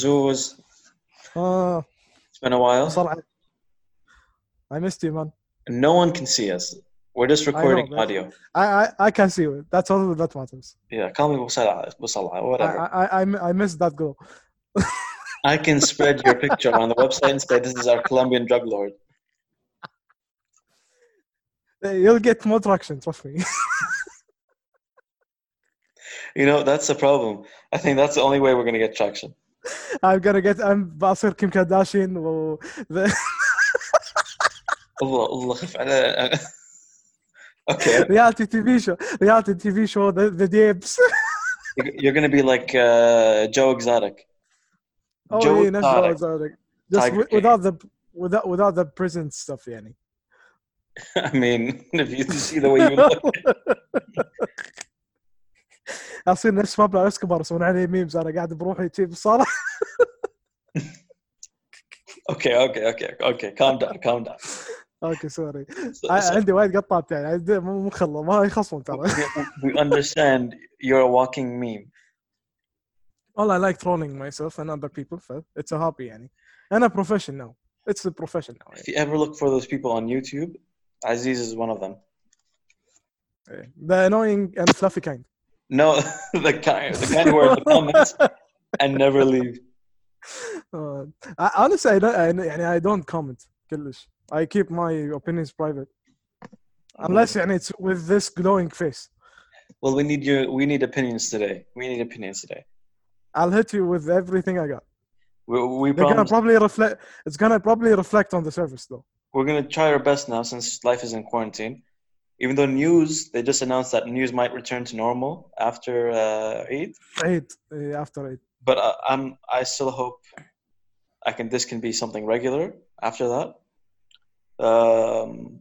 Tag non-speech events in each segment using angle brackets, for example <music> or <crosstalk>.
Azores. Ah. It's been a while. I missed you, man. No one can see us. We're just recording I know, audio. I, I, I can see you. That's all that matters. Yeah, call me Musala, Musala whatever. I, I, I, I missed that girl. <laughs> I can spread your picture on the website and say this is our Colombian drug lord. You'll get more traction, trust me. you know, that's the problem. I think that's the only way we're going to get traction. I'm gonna get I'm بصير كيم كارداشيان و the Allah, Allah خف على- Okay, reality TV show reality TV show the, the Debs you're gonna be like uh, Joe Exotic. oh Joe yeah, نفس Exotic. Exotic. just Tiger wi- King. without the without without the prison stuff يعني <laughs> I mean, <laughs> if you see the way you look. <laughs> اصير نفس بابلو اسكوبر يسوون عليه ميمز أنا قاعد بروحي شي بالصاله Okay, okay, okay, okay. Calm down, calm down. أوكي سوري عندي وايد قطات يعني مو خله ما يخصمون ترى we, understand you're a walking meme. Well, I like trolling myself and other people it's a hobby يعني أنا profession now it's a profession now If you ever look for those people on YouTube, Aziz is one of them. يعني. the annoying and fluffy kind No, <laughs> the kind, the kind who are in the comments and never leave. Uh, I- honestly I don't I, يعني I don't comment كلش I keep my opinions private unless يعني it's with this glowing face Well, we need your, we need opinions today. We need opinions today. I'll hit you with everything I got We, we they're gonna promise probably reflect it's gonna probably reflect on the service though we're gonna try our best now since life is in quarantine. even though news, they just announced that news might return to normal after uh, Eid. Eid uh, after Eid but I, I'm I still hope I can this can be something regular after that. Um,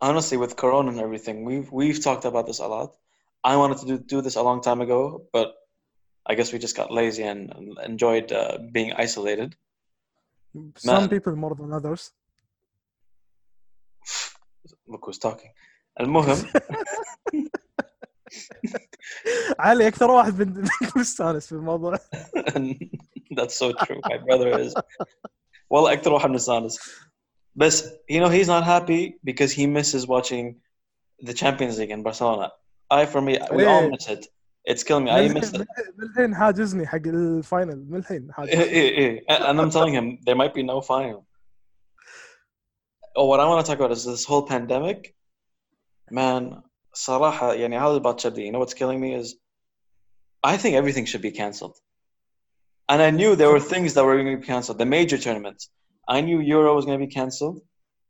honestly, with Corona and everything, we've we've talked about this a lot. I wanted to do, do this a long time ago, but I guess we just got lazy and, and enjoyed uh, being isolated. some Man. people more than others Look who's talking. المهم <laughs> علي اكثر واحد بن- مستانس <laughs> في الموضوع <laughs> That's so true. My brother is. Well, أكتر واحد مستانس. بس you know he's not happy because he misses watching the Champions League in Barcelona. I for me we all إيه. miss it. It's killing me. I من miss it. الحين- من الحين حاجزني حق الفاينل من الحين إيه, حاجزني إيه, إيه. And I'm telling him there might be no final. Oh, what I want to talk about is this whole pandemic. Man, صراحة يعني هذا الباتشر You know what's killing me is I think everything should be cancelled. And I knew there were things that were going to be cancelled. The major tournaments. I knew Euro was going to be cancelled.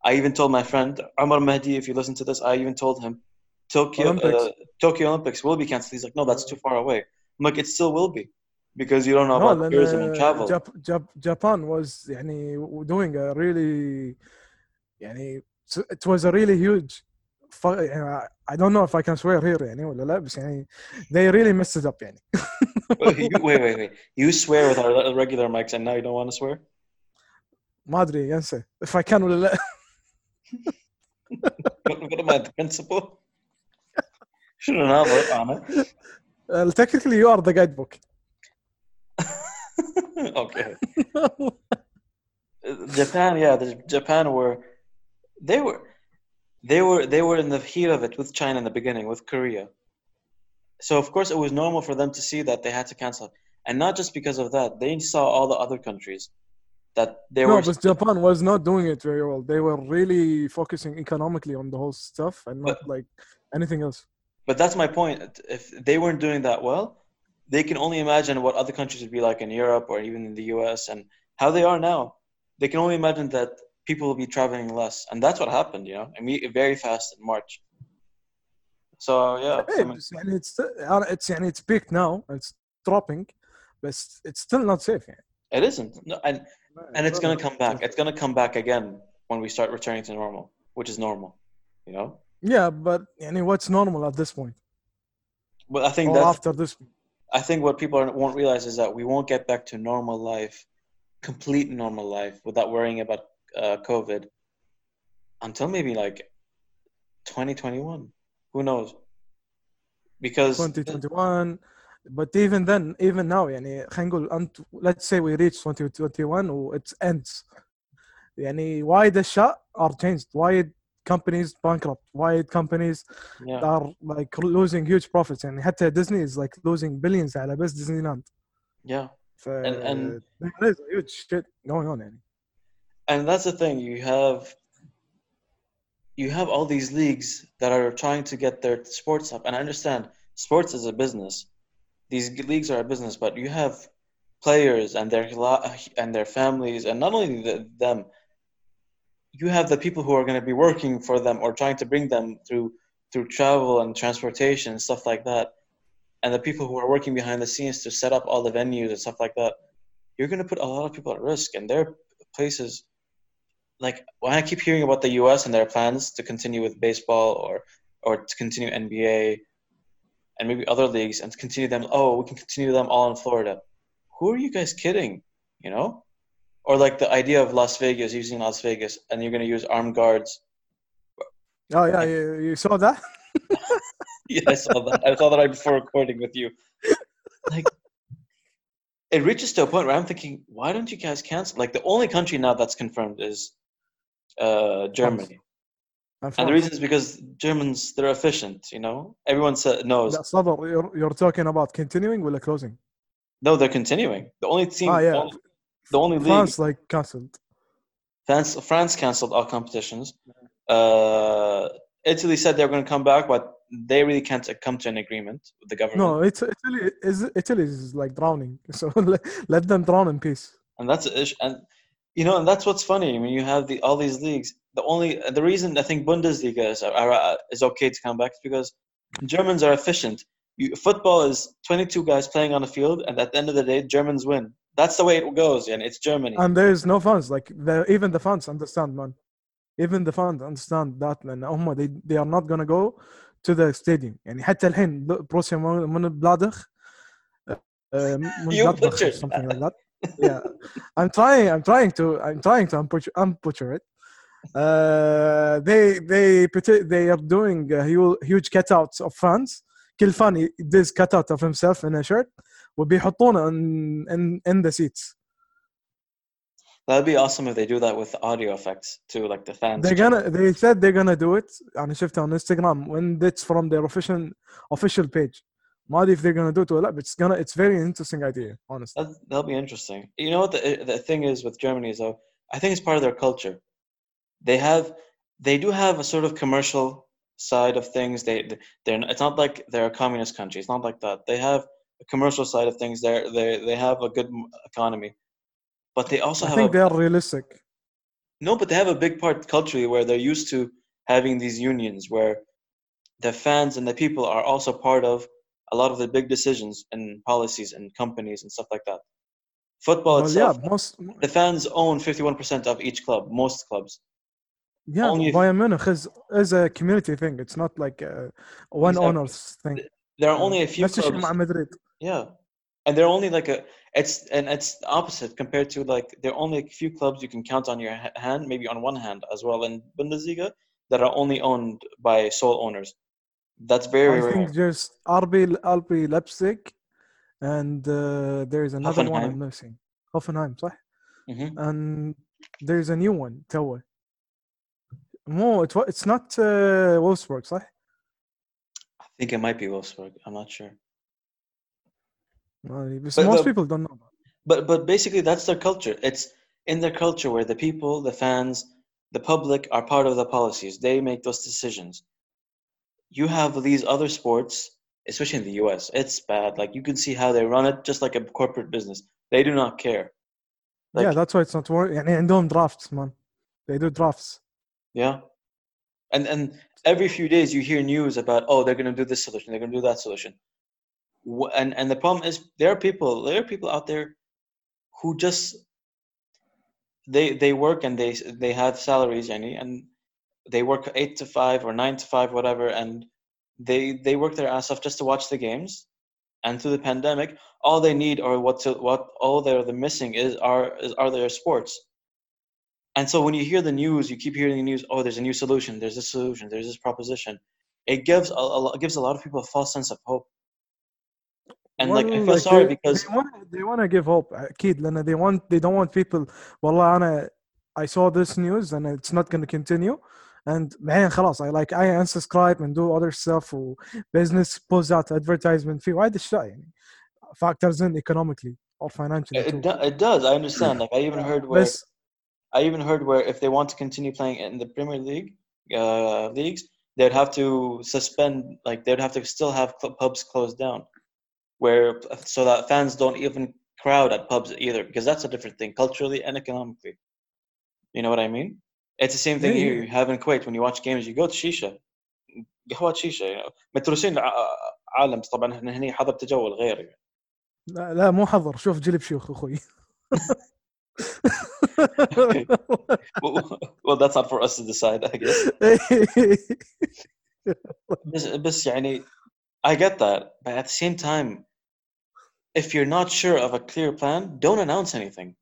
I even told my friend Amar Mahdi, if you listen to this, I even told him Tokyo Olympics. uh, Tokyo Olympics will be cancelled. He's like, no, that's too far away. I'm like, it still will be because you don't know No, about لأن tourism and travel. Jap- Jap- Japan was يعني doing a really يعني it was a really huge fu- يعني I don't know if I can swear here يعني ولا لا بس يعني they really messed it up يعني <laughs> wait, you- wait, wait, wait. You swear with our regular mics and now you don't want to swear? ما ادري انسى if I can ولا لا <laughs> What, what am I, the principal? شنو ناظر انا؟ Uh, technically you are the guidebook <laughs> okay. Japan, yeah, the, Japan were they were they were they were in the heat of it with China in the beginning, with Korea. So of course it was normal for them to see that they had to cancel. And not just because of that, they saw all the other countries that they no were No, but Japan was not doing it very well they were really focusing economically on the whole stuff and not like anything else But that's my point. If they weren't doing that well, they can only imagine what other countries would be like in Europe or even in the US and how they are now. They can only imagine that people will be traveling less, and that's what happened. You know, I mean, very fast in March. So yeah, hey, it's uh, it's and it's big now. It's dropping, but it's, it's still not safe. It isn't, no, and and it's gonna come back. It's gonna come back again when we start returning to normal, which is normal, you know. Yeah, but I mean, what's normal at this point? Well, I think that after this. I think what people are, won't realize is that we won't get back to normal life, complete normal life, without worrying about uh, COVID until maybe like 2021. Who knows? Because 2021 but even then even now يعني خلينا نقول انت let's say we reach 2021 و it ends يعني وايد اشياء are changed وايد companies bankrupt وايد companies Yeah. are like losing huge profits يعني حتى Disney is like losing billions على بس Disneyland Yeah. ف And- and- there is a huge shit going on يعني And that's the thing. You have you have all these leagues that are trying to get their sports up. And I understand sports is a business. These leagues are a business, but you have players and their and their families, and not only the, them. You have the people who are going to be working for them or trying to bring them through through travel and transportation and stuff like that, and the people who are working behind the scenes to set up all the venues and stuff like that. You're going to put a lot of people at risk, and their places like when I keep hearing about the US and their plans to continue with baseball or or to continue NBA and maybe other leagues and to continue them oh we can continue them all in Florida. Who are you guys kidding? You know? Or like the idea of Las Vegas using Las Vegas and you're gonna use armed guards. oh yeah you, you saw that <laughs> Yeah, I saw that. I saw that right before recording with you. Like it reaches to a point where I'm thinking, why don't you guys cancel? Like the only country now that's confirmed is uh, Germany. And the reason is because Germans they're efficient, you know. Everyone sa- knows. لا صبر you're, you're talking about continuing ولا closing No, they're continuing. The only team, Ah, yeah. the only, the only league, France like cancelled France, France canceled all competitions. Uh, Italy said they were going to come back, but they really can't uh, come to an agreement with the government. no it's Italy is Italy is like drowning <laughs> so let, let them drown in peace and that's the issue. And you know, and that's what's funny. I mean, you have the all these leagues. The only the reason I think Bundesliga is are, are, is okay to come back is because Germans are efficient. You, football is 22 guys playing on a field, and at the end of the day, Germans win. That's the way it goes, and it's Germany. and there is no fans like the even the fans understand man even the fans understand that لان هم they, they are not gonna go to the stadium يعني حتى الحين بروسيا من بلادخ You butchered something like that yeah, I'm trying. I'm trying to. I'm trying to unbutcher, unbutcher it. Uh, they they they are doing huge cutouts of fans. Kill funny this cutout of himself in a shirt will وبيحطونه on in in the seats. That'd be awesome if they do that with audio effects too, like the fans. They're gonna. They said they're gonna do it. I shift on Instagram when it's from their official official page. Madi if they're gonna do it a lot. but it's gonna it's very interesting idea, honestly. That'll, that'll be interesting. You know what the the thing is with Germany is though, I think it's part of their culture. They have they do have a sort of commercial side of things. They they're it's not like they're a communist country. It's not like that. They have a commercial side of things. They they they have a good economy, but they also I have. I think they are realistic. No, but they have a big part culturally where they're used to having these unions where the fans and the people are also part of a lot of the big decisions and policies and companies and stuff like that. Football well, itself, yeah, most, the fans own 51% of each club, most clubs. Yeah, Only Bayern Munich is, is a community thing. It's not like a one exactly. owners thing. There are only a few That's clubs. Madrid. Yeah, and they're only like a it's and it's opposite compared to like there are only a few clubs you can count on your hand, maybe on one hand as well in Bundesliga that are only owned by sole owners. That's very I rare. think just RB RB Leipzig, and uh, there is another one I'm Hoffenheim. missing. Hoffenheim, صح? Mhm. and there's a new one توا مو it, wa- it's not uh, Wolfsburg صح؟ I think it might be Wolfsburg. I'm not sure. ما أدري، بس But most the- people don't know But but basically that's their culture. It's in their culture where the people, the fans, the public are part of the policies. They make those decisions. You have these other sports, especially in the US, it's bad. Like you can see how they run it just like a corporate business. They do not care. Like, yeah that's why it's not working يعني عندهم drafts man they do drafts Yeah. And and every few days you hear news about oh they're going to do this solution, they're going to do that solution. Wh- And and the problem is there are people there are people out there who just they they work and they they have salaries yani, and they work 8 to 5 or 9 to 5 whatever and they they work their ass off just to watch the games and through the pandemic all they need or what to, what all they're the missing is are is are their sports and so when you hear the news, you keep hearing the news. Oh, there's a new solution. There's this solution. There's this proposition. It gives a, a lo- gives a lot of people a false sense of hope. And like I Well, feel like sorry they, because they want they want to give hope اكيد لان they want they don't want people والله انا I saw this news and it's not going to continue and بعدين خلاص I like I unsubscribe and do other stuff و business pulls out advertisement في وايد اشياء يعني factors in economically or financially it, too. do, it does. I understand. Like I even heard where <clears throat> بس I even heard where if they want to continue playing in the Premier League uh, leagues, they'd have to suspend, like they'd have to still have cl- pubs closed down, where so that fans don't even crowd at pubs either, because that's a different thing culturally and economically. You know what I mean? It's the same thing Yeah, here. yeah. You have in Kuwait when you watch games, you go to shisha, قهوة شيشة. You know. متروسين ع- عالم طبعا احنا هنا حضر تجول غير يعني. لا, لا مو حضر شوف جلب شيوخ اخوي <laughs> Okay. well, that's not for us to decide, I guess. بس بس يعني I get that but at the same time if you're not sure of a clear plan don't announce anything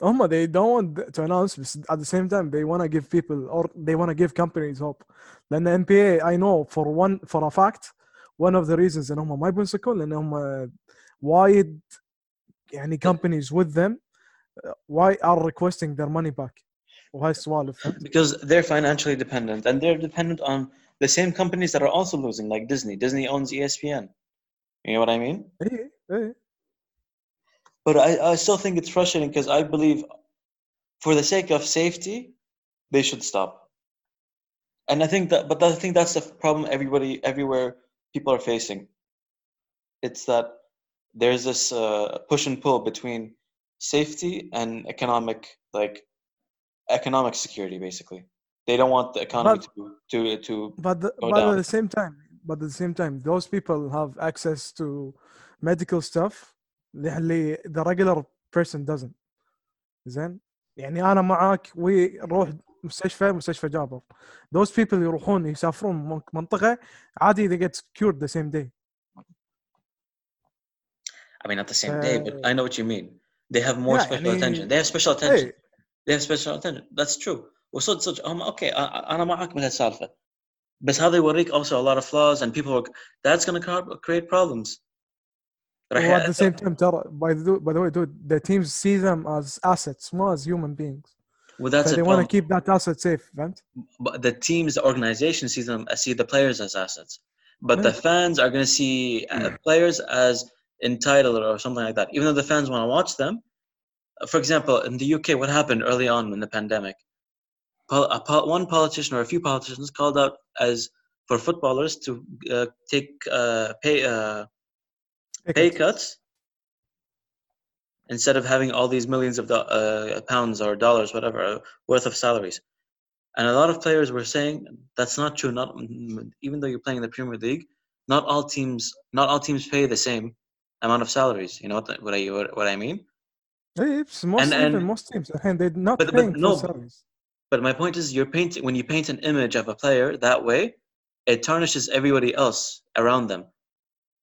um, they don't want to announce this. at the same time they want to give people or they want to give companies hope Then the NBA, I know for one for a fact one of the reasons ان هم ما يبون And لان هم why any companies with them uh, why are requesting their money back Why swallow? because they're financially dependent and they're dependent on the same companies that are also losing like Disney Disney owns ESPN you know what I mean؟ اي اي but I, I still think it's frustrating because I believe for the sake of safety they should stop. And I think that but I think that's the problem everybody everywhere people are facing. It's that there's this uh, push and pull between safety and economic like economic security basically. They don't want the economy But- to to to but the, but down. at the same time but at the same time those people have access to medical stuff اللي the regular person doesn't زين يعني انا معاك وروح مستشفى مستشفى جابر those people يروحون يسافرون من- منطقه عادي they get cured the same day I mean not the same day but Uh, I know what you mean they have more yeah, special يعني- attention they have special attention hey they have special attention that's true وصدق صدق هم اوكي أ- انا معك من هالسالفه بس هذا يوريك also a lot of flaws and people are, that's going to create problems راح well, at the same time ترى by the, by the way dude the teams see them as assets not as human beings well that's so a they want to problem keep that asset safe فهمت but the teams the organization sees them uh, see the players as assets but the Yeah. fans are going to see uh, players as entitled or something like that even though the fans want to watch them Uh, for example in the uk what happened early on in the pandemic pol- a pol- one politician or a few politicians called out as for footballers to uh, take uh, pay uh, pay cuts instead of having all these millions of do- uh, pounds or dollars, whatever, uh, worth of salaries. And a lot of players were saying that's not true. Not mm, even though you're playing in the Premier League, not all teams, not all teams pay the same amount of salaries. You know what, what I what I mean? It's most and, and most teams, and they're not but, paying but, no, salaries. But my point is, you're painting when you paint an image of a player that way, it tarnishes everybody else around them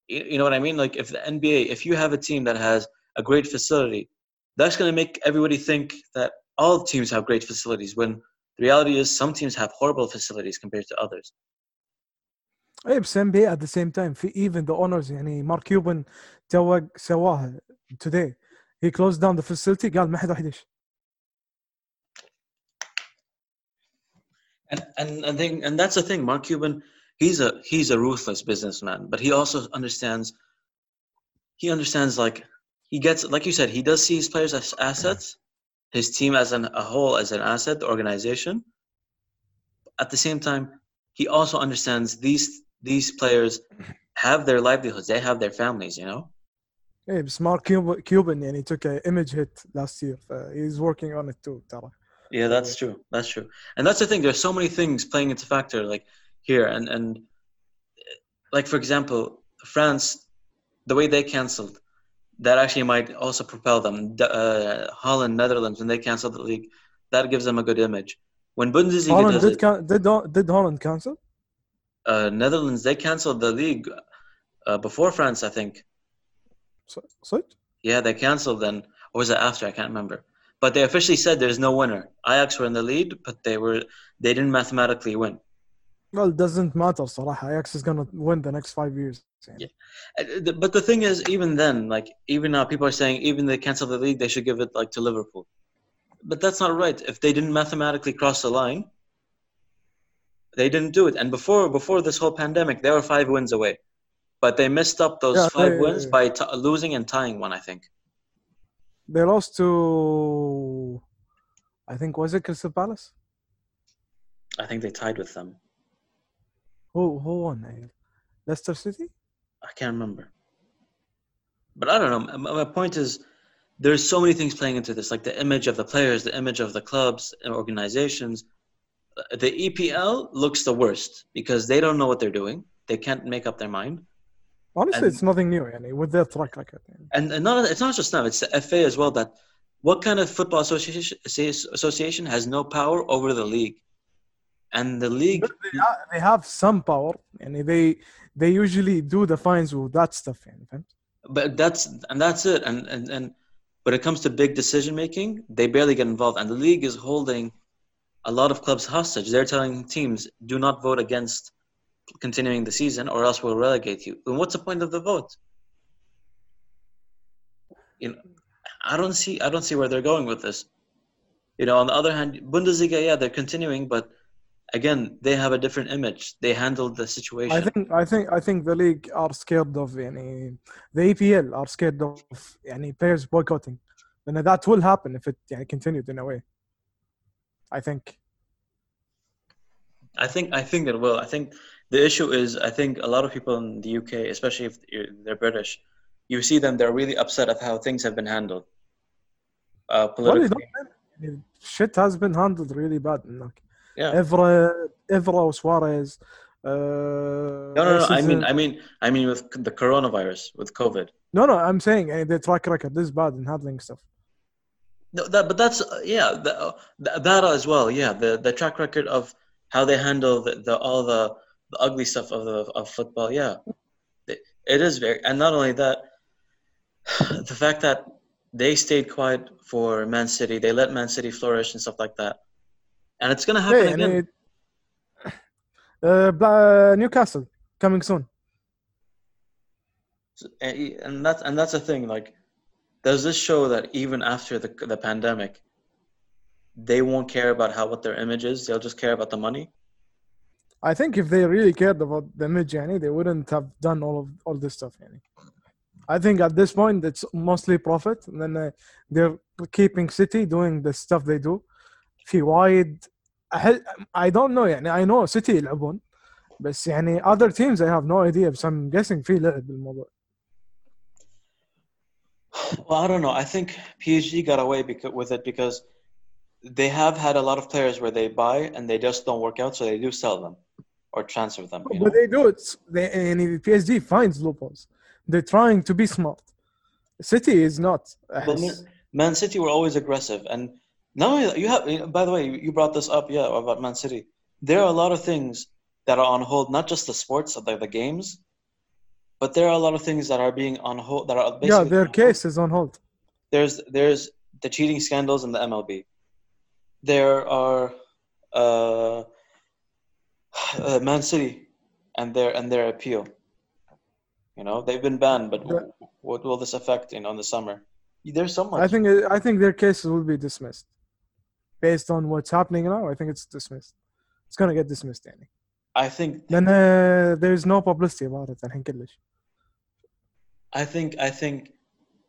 You, you know what I mean? Like if the NBA, if you have a team that has a great facility, that's going to make everybody think that all teams have great facilities. When the reality is, some teams have horrible facilities compared to others. اي بس ام بي at the same time في even the owners يعني مارك كيوبن تو سواها today he closed down the facility قال ما حد راح يدش And and and thing and that's the thing. Mark Cuban, he's a he's a ruthless businessman, but he also understands he understands like he gets like you said he does see his players as assets, his team as an, a whole as an asset, the organization. At the same time, he also understands these these players have their livelihoods, they have their families, you know. Yeah, hey, smart Cuban, Cuban, and he took an image hit last year. Uh, he's working on it too, Tara. Yeah, that's true. That's true. And that's the thing. There's so many things playing into factor. Like here. And and like for example france the way they canceled that actually might also propel them. Uh, holland netherlands when they canceled the league that gives them a good image. When bundesliga holland did, it, can- did, did holland cancel? Uh, netherlands they canceled the league uh, before france i think. So, so yeah they canceled then. Or was it after? I can't remember. But they officially said there's no winner. Ajax were in the lead but they were they didn't mathematically win. Well, it doesn't matter صراحة Ajax is gonna win the next five years يعني. Yeah. Uh, the- But the thing is, even then, like even now, people are saying even they cancel the league, they should give it like to Liverpool. But that's not right. If they didn't mathematically cross the line, they didn't do it. And before before this whole pandemic, they were five wins away, but they missed up those Yeah, five they- wins by t- losing and tying one. I think. They lost to I think was it Crystal Palace? I think they tied with them. Who who won? Eh, Leicester City? I can't remember. But I don't know. My point is, there's so many things playing into this, like the image of the players, the image of the clubs and organizations. Uh, the EPL looks the worst because they don't know what they're doing. They can't make up their mind. Honestly, and, it's nothing new, yani, with their track record. Eh? And, and not, it's not just them. it's the FA as well that what kind of football association, association has no power over the league? and the league they, they have some power and they they usually do the fines with that stuff but that's and that's it. And and, and when it comes to big decision making they barely get involved. And the league is holding a lot of clubs hostage. They're telling teams do not vote against continuing the season or else we'll relegate you. And what's the point of the vote? You know i don't see i don't see where they're going with this. You know on the other hand bundesliga yeah they're continuing but again they have a different image. They handled the situation. i think i think i think the league are scared of any. the epl are scared of any players boycotting. And that will happen if it continued in a way. I think. I think i think it will. I think the issue is i think a lot of people in the uk especially if they're british you see them they're really upset of how things have been handled uh, politically. Well, shit has been handled really bad like, yeah. Evra, Evra Suarez. Uh, No, no, no. I mean. I mean, I mean, with the coronavirus, with COVID. no, no. I'm saying uh, the track record is bad in handling stuff. No, that, but that's uh, yeah, the, uh, that as well. Yeah, the the track record of how they handle the, the all the, the ugly stuff of the of football. Yeah, it, it is very, and not only that, <sighs> the fact that they stayed quiet for Man City, they let Man City flourish and stuff like that, and it's gonna happen Yeah, again. يعني, <sighs> uh, Bla- Newcastle coming soon. and and that's and that's the thing. Like, does this show that even after the the pandemic, they won't care about how what their image is? They'll just care about the money. I think if they really cared about the image, يعني, they wouldn't have done all of all this stuff. يعني. I think at this point it's mostly profit, and then uh, they're keeping City doing the stuff they do. في وايد أحل... I don't know يعني I know City يلعبون بس يعني other teams I have no idea بس I'm guessing في لعب بالموضوع. Well, I don't know. I think PSG got away because, with it because they have had a lot of players where they buy and they just don't work out, so they do sell them or transfer them. You know? But they do it. They, يعني PSG finds loopholes. They're trying to be smart. City is not. But أحس. Man, Man City were always aggressive, and you have. you know, By the way, you brought this up, yeah, about Man City. There are a lot of things that are on hold, not just the sports, like the games, but there are a lot of things that are being on hold. That are basically Yeah, their case is on hold. there's there's the cheating scandals in the MLB. There are uh, uh, Man City and their and their appeal. You know they've been banned, but The- what will this affect? You know, in the summer, there's so much. I think I think their cases will be dismissed based on what's happening now, I think it's dismissed. It's going to get dismissed, Danny. I think. Then uh, there's no publicity about it. I think I think I think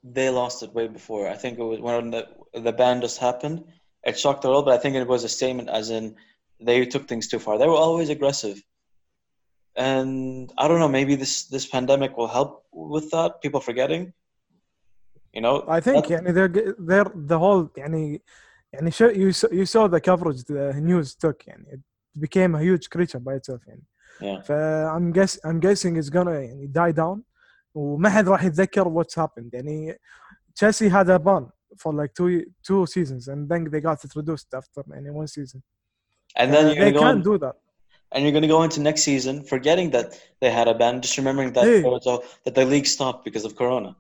they lost it way before. I think it was when the the ban just happened. It shocked the world, but I think it was a statement as in they took things too far. They were always aggressive, and I don't know. Maybe this this pandemic will help with that. People forgetting, you know. I think yeah, they're they're the whole. Yeah, يعني show, you saw, you saw the coverage the news took يعني it became a huge creature by itself يعني. yeah. ف I'm guess I'm guessing it's gonna يعني die down وما حد راح يتذكر what's happened يعني Chelsea had a ban for like two two seasons and then they got it reduced after يعني one season. And then Uh, you're they gonna go can't in, do that. and you're gonna go into next season forgetting that they had a ban, just remembering that Hey. there was a- that the league stopped because of Corona.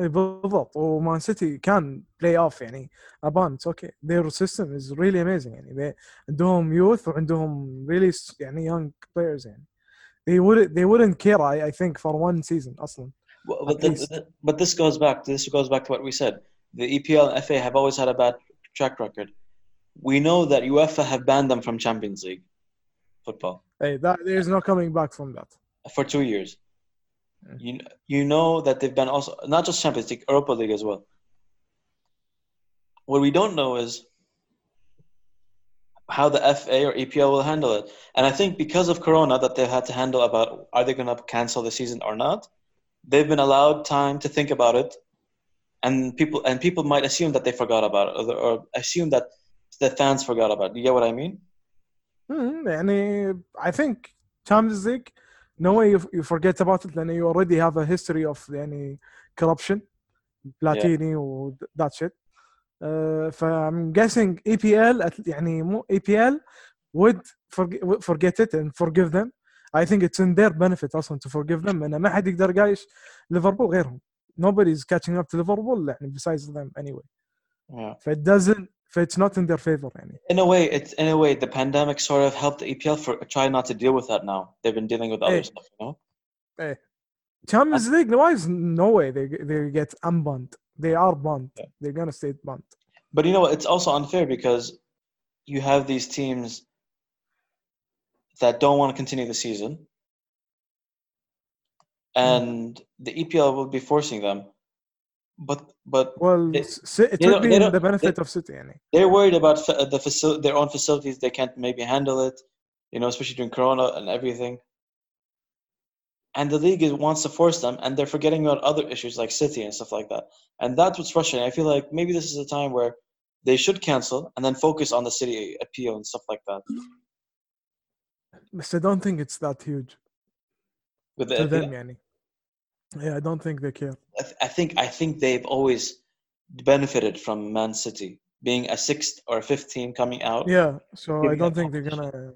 إيه بالضبط ومان سيتي كان بلاي اوف يعني ابان اتس اوكي their system is really amazing يعني they عندهم يوث وعندهم really s- يعني young players يعني they would they wouldn't care I, I think for one season اصلا Well, At but, the, least. the- but this goes back. This goes back to what we said. The EPL and FA have always had a bad track record. We know that UEFA have banned them from Champions League football hey that there's no coming back from that for two years. You you know that they've been also not just Champions League, Europa League as well. What we don't know is how the FA or EPL will handle it. And I think because of Corona, that they had to handle about are they going to cancel the season or not. They've been allowed time to think about it, and people and people might assume that they forgot about it or, or assume that the fans forgot about it. You get what I mean? Mm-hmm. And uh, I think Champions League no way you, you forget about it لأن you already have a history of يعني corruption Platini و that shit uh, ف I'm guessing EPL at- يعني مو EPL would forg- would forget it and forgive them I think it's in their benefit اصلا to forgive them لأن ما حد يقدر قايش ليفربول غيرهم nobody's catching up to Liverpool يعني besides them anyway Yeah. ف it doesn't ف it's not in their favor يعني In a way, it's in a way the pandemic sort of helped the EPL for try not to deal with that now. They've been dealing with other Hey. stuff, you know. Champions League wise, no way they they get unbanned. They are banned. Yeah. They're gonna stay banned. But you know what? It's also unfair because you have these teams that don't want to continue the season, and the EPL will be forcing them. but but well, they, it would be the benefit they, of City. They're worried about the faci- their own facilities. They can't maybe handle it, you know, especially during Corona and everything. And the league is, wants to force them, and they're forgetting about other issues like City and stuff like that. And that's what's frustrating. I feel like maybe this is a time where they should cancel and then focus on the City appeal and stuff like that. Mister, I don't think it's that huge. With the, to them, Yanni. Yeah, I don't think they care. I, th- I think I think they've always benefited from Man City being a sixth or fifth team coming out. Yeah, so I don't think they're gonna.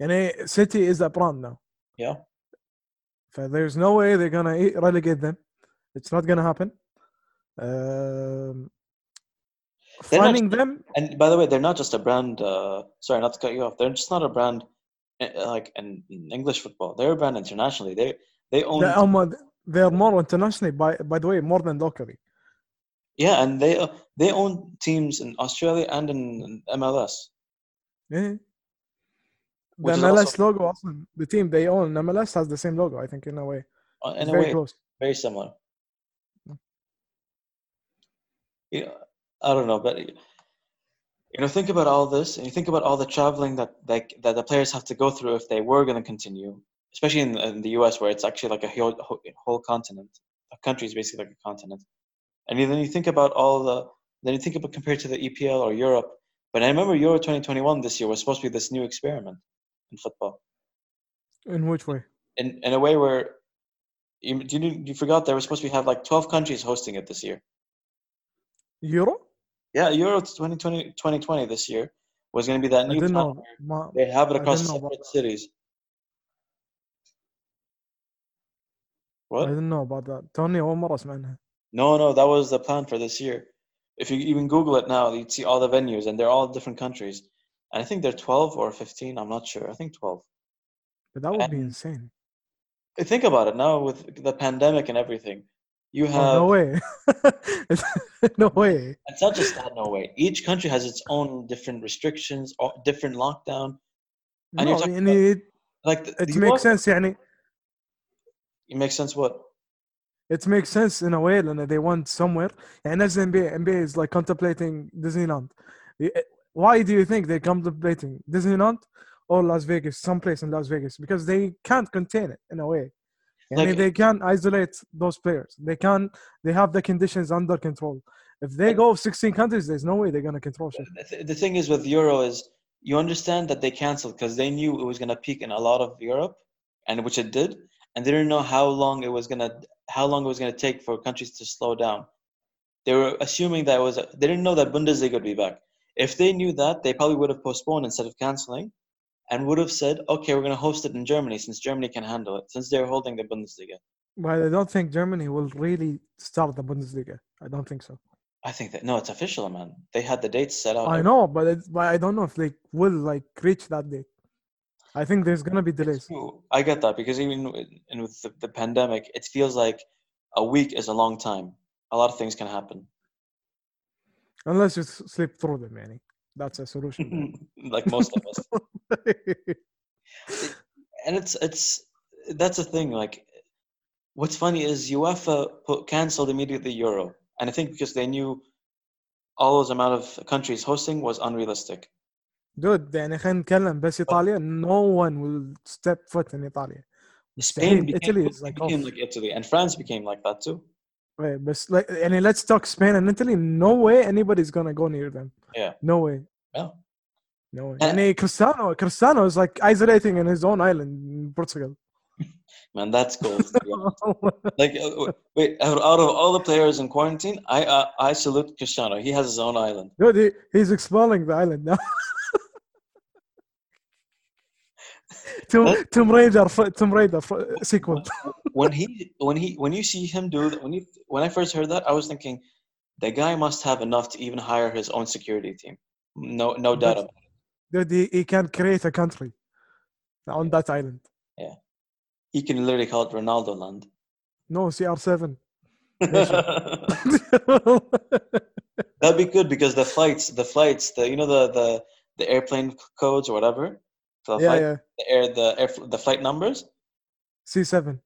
And City is a brand now. Yeah. So there's no way they're gonna relegate them. It's not gonna happen. Um, finding just, them. And by the way, they're not just a brand. Uh, sorry, not to cut you off. They're just not a brand eh, like in English football. They're a brand internationally. They they own they are, they're more internationally. By by the way, more than locally. yeah, and they uh, they own teams in Australia and in MLS. Yeah. The Which MLS also- logo, also, the team they own, MLS has the same logo, I think, in a way. Uh, In a very way, close. very similar. Mm. Yeah, I don't know, but you know, think about all this, and you think about all the traveling that like that the players have to go through if they were going to continue, especially in, in the U.S. where it's actually like a whole, whole- whole continent. A country is basically like a continent, and then you think about all the then you think about compared to the EPL or Europe. But I remember Euro 2021 this year was supposed to be this new experiment in football, In which way? in in a way where you you, didn't- you forgot there was supposed to be have like 12 countries hosting it this year. Euro? Yeah, Euro 2020, 2020 this year was going to be that I new didn't time know. they have it across didn't separate cities. I What? didn't know about that. توني أول مرة أسمع عنها. No, no, that was the plan for this year. If you even Google it now, you'd see all the venues, and they're all different countries. And I think they're 12 or 15. I'm not sure. I think 12. But that would be And- insane. Think about it now with the pandemic and everything. You Oh, have no way. <laughs> no way. it's not just that. No way. Each country has its own different restrictions or different lockdown. And you're No, talking يعني it, Like the, it the makes US sense يعني it makes sense what? It makes sense in a way, and they went somewhere. And as NBA, NBA is like contemplating Disneyland. Eh, why do you think they're contemplating Disneyland or Las Vegas, someplace in Las Vegas? Because they can't contain it in a way. I they can't isolate those players. They can. They have the conditions under control. If they go 16 countries, there's no way they're going to control shit. The thing is with Euro is you understand that they canceled because they knew it was going to peak in a lot of Europe, and which it did and they didn't know how long it was going to how long it was to take for countries to slow down. They were assuming that it was they didn't know that Bundesliga would be back. If they knew that, they probably would have postponed instead of canceling, and would have said, "Okay, we're going to host it in Germany since Germany can handle it, since they're holding the Bundesliga." But I don't think Germany will really start the Bundesliga. I don't think so. I think that no, it's official, man. They had the dates set out. I know, but but I don't know if they will like reach that date. I think there's gonna be delays. I get that because even with- and with the, the pandemic, it feels like a week is a long time. A lot of things can happen, Unless you sleep through them, yani. That's a solution. <laughs> like most of us. <laughs> And it's it's that's the thing. Like, what's funny is UEFA put, canceled immediately Euro, and I think because they knew all those amount of countries hosting was unrealistic. Dude, يعني خلينا نتكلم بس ايطاليا no one will step foot in Italy. Spain Spain, became, Italy is like became off. like Italy, and France became like that too. Wait, but like, يعني let's talk Spain and Italy. No way anybody's gonna go near them. Yeah. No way. Yeah. No way. Uh, يعني Cristiano, Cristiano is like isolating in his own island in Portugal. <laughs> Man, that's gold. <laughs> to be honest. like, uh, wait, out out of all the players in quarantine, I uh, I salute Cristiano. He has his own island. Dude, he, he's expelling the island now. <laughs> Tomb, That- Tomb Raider, Tomb Raider sequel. <laughs> When he when he when you see him do when you when I first heard that, I was thinking, the guy must have enough to even hire his own security team. No no doubt about it. Dude, he, he can create a country on that island. Yeah, he can literally call it Ronaldo land. No, CR7. <laughs> <laughs> That'd be good because the flights, the flights, the you know the the the airplane codes or whatever, yeah, flight, yeah. the air the air, the flight numbers. C seven.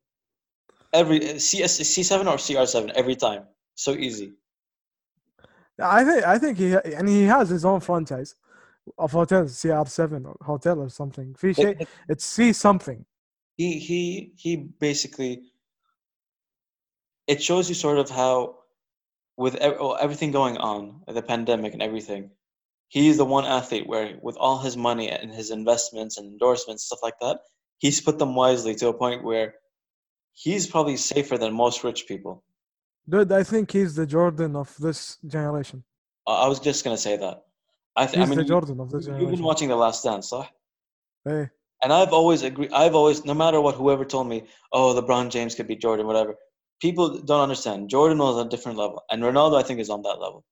Every uh, c7 uh, or CR seven every time. So easy. I think I think he and he has his own franchise of hotels, CR seven hotel or something. It, it's C something. He he he basically. It shows you sort of how, with everything going on, the pandemic and everything, he's the one athlete where with all his money and his investments and endorsements stuff like that he's put them wisely to a point where he's probably safer than most rich people Dude, I think he's the Jordan of this generation. i was just going to say that i, th- He's I mean the Jordan of this generation you've been watching the last dance صح? Hey, And I've always agreed. I've always, no matter what, whoever told me, oh, LeBron James could be Jordan, whatever. People don't understand. Jordan was on a different level, and Ronaldo, I think, is on that level.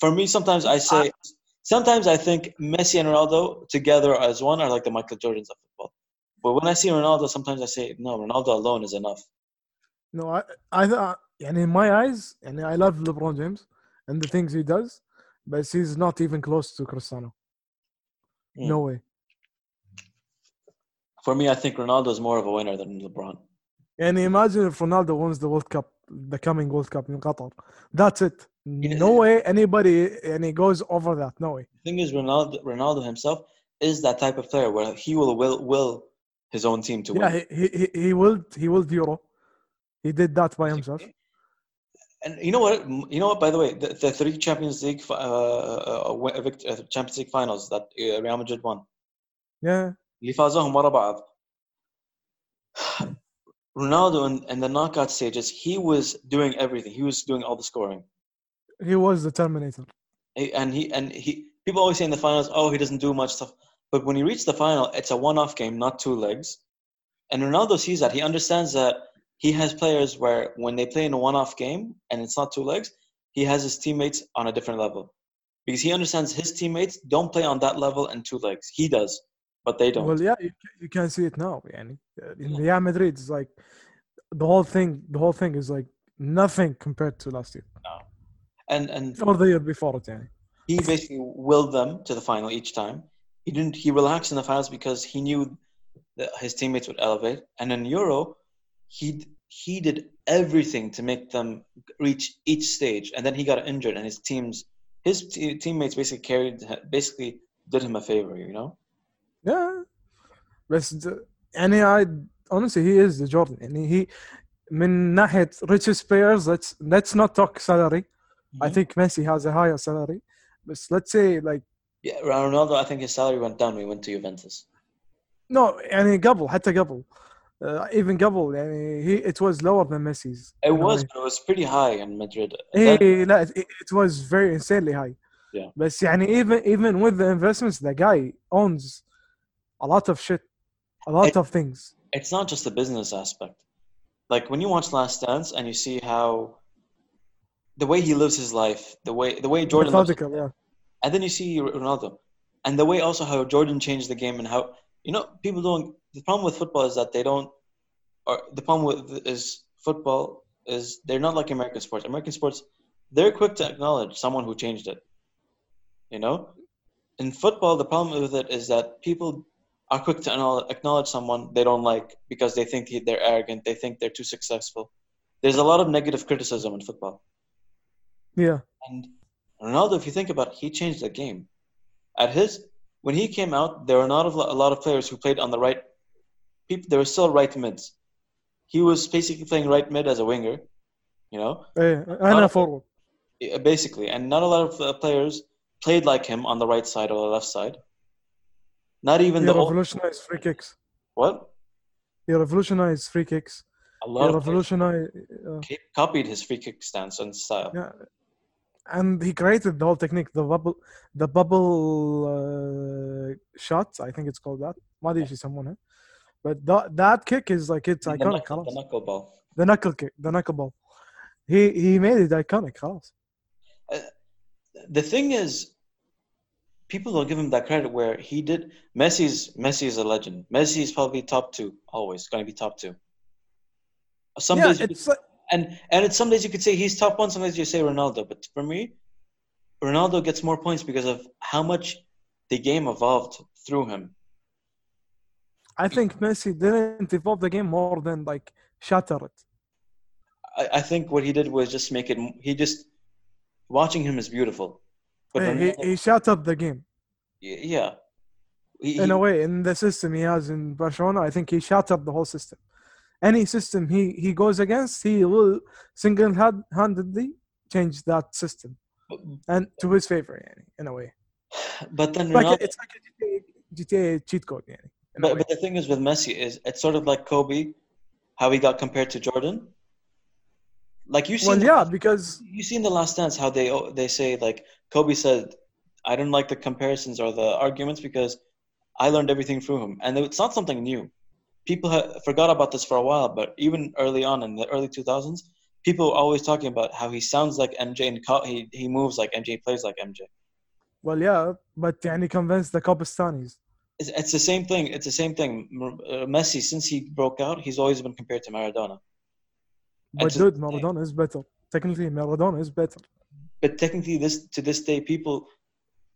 For me, sometimes I say, sometimes I think Messi and Ronaldo together as one are like the Michael Jordans of football. But when I see Ronaldo, sometimes I say, no, Ronaldo alone is enough. no, I, I, I and in my eyes, and I love LeBron James and the things he does, but he's not even close to Cristiano. Hmm. No way. For me, I think Ronaldo is more of a winner than LeBron. And imagine if Ronaldo wins the World Cup, the coming World Cup in Qatar. That's it. know- No way anybody and he goes over that. No way. The thing is, Ronaldo, Ronaldo himself is that type of player where he will will will his own team to Yeah, win. he, he, he- he will he will Euro. He did that by himself. And you know what? You know what? By the way, the, the three Champions League fi- uh, uh, wi- vict- uh, Champions League finals that uh, Real Madrid won, Yeah. اللي فازوهم ورا بعض. <sighs> Ronaldo in, in the knockout stages, he was doing everything. He was doing all the scoring, He was the Terminator. And he and he. People always say in the finals, "Oh, he doesn't do much stuff," but when he reached the final, it's a one-off game, not two legs. And Ronaldo sees that. He understands that he has players where when they play in a one-off game and it's not two legs, he has his teammates on a different level because he understands his teammates don't play on that level and two legs. He does, but they don't. Well, yeah, you, you can see it now. Yani. Uh, In Real Madrid, it's like the whole thing. The whole thing is like nothing compared to last year and and or the year before it. Yani. he basically willed them to the final each time. He didn't. He relaxed in the finals because he knew that his teammates would elevate. And in Euro, he he did everything to make them reach each stage. And then he got injured, and his teams, his te- teammates basically carried, basically did him a favor. You know. Yeah. But يعني I honestly he is the Jordan. يعني he من ناحية richest players let's let's not talk salary. I Mhm. think Messi has a higher salary. But let's say like Yeah, Ronaldo. I think his salary went down when he went to Juventus. no يعني قبل حتى قبل uh, even قبل يعني he it was lower than Messi's. It in a was, way. but it was pretty high in Madrid. Then- إيه لا it, it was very insanely high. Yeah. بس يعني even even with the investments the guy owns a lot of shit. A lot It- of things. it's not just the business aspect. like when you watch Last Dance and you see how the way he lives his life, the way the way Jordan Methodical, yeah. and then you see Ronaldo, and the way also how Jordan changed the game and how you know people don't. The problem with football is that they don't, or the problem with is football is they're not like American sports. American sports, they're quick to acknowledge someone who changed it. You know, in football, the problem with it is that people are quick to acknowledge someone they don't like because they think they're arrogant, they think they're too successful. There's a lot of negative criticism in football. Yeah. And Ronaldo, if you think about it, he changed the game. At his when he came out, there were not a lot of players who played on the right. People, there were still right mids. He was basically playing right mid as a winger, you know. Yeah, and a forward. Basically, and not a lot of uh, players played like him on the right side or the left side. Not even yeah, the revolutionized old... free kicks. What? He revolutionized free kicks. A lot he of revolutionized. Uh, copied his free kick stance and style. Yeah, and he created the whole technique the bubble the bubble uh, shot I think it's called that ما ادري ايش يسمونها but that that kick is like it's The iconic knuckle, the خلاص knuckle ball. the knuckle kick the knuckle ball he he made it iconic خلاص The thing is, people don't give him that credit where he did. Messi's Messi is a legend. Messi is probably top two, always going to be top two. Some yeah days, you it's could- like, and and it's some days you could say he's top one. sometimes you say Ronaldo. But for me, Ronaldo gets more points because of how much the game evolved through him. I think Messi didn't evolve the game more than like shatter it I, I think what he did was just make it. He just watching him is beautiful. But Hey, he, Ronaldo- he shattered the game yeah, he, in he- a way in the system he has in Barcelona. I think he shattered the whole system any system he, he goes against, he will single handedly change that system and to his favor, in a way. But then like Ronaldo, it's like a GTA, GTA cheat code, yeah, but, but the thing is with Messi is it's sort of like Kobe, how he got compared to Jordan. Like you seen, well, yeah, the, because you seen the Last Dance how they oh, they say like Kobe said, I don't like the comparisons or the arguments because I learned everything from him, and it's not something new people forgot about this for a while, but even early on in the early 2000s, people were always talking about how he sounds like MJ and co- he, he moves like MJ, plays like MJ. Well, yeah, but he convinced the Copistanis. It's, it's the same thing. It's the same thing. Uh, Messi, since he broke out, he's always been compared to Maradona. But dude, Maradona is better. Technically, Maradona is better. But technically, this to this day, people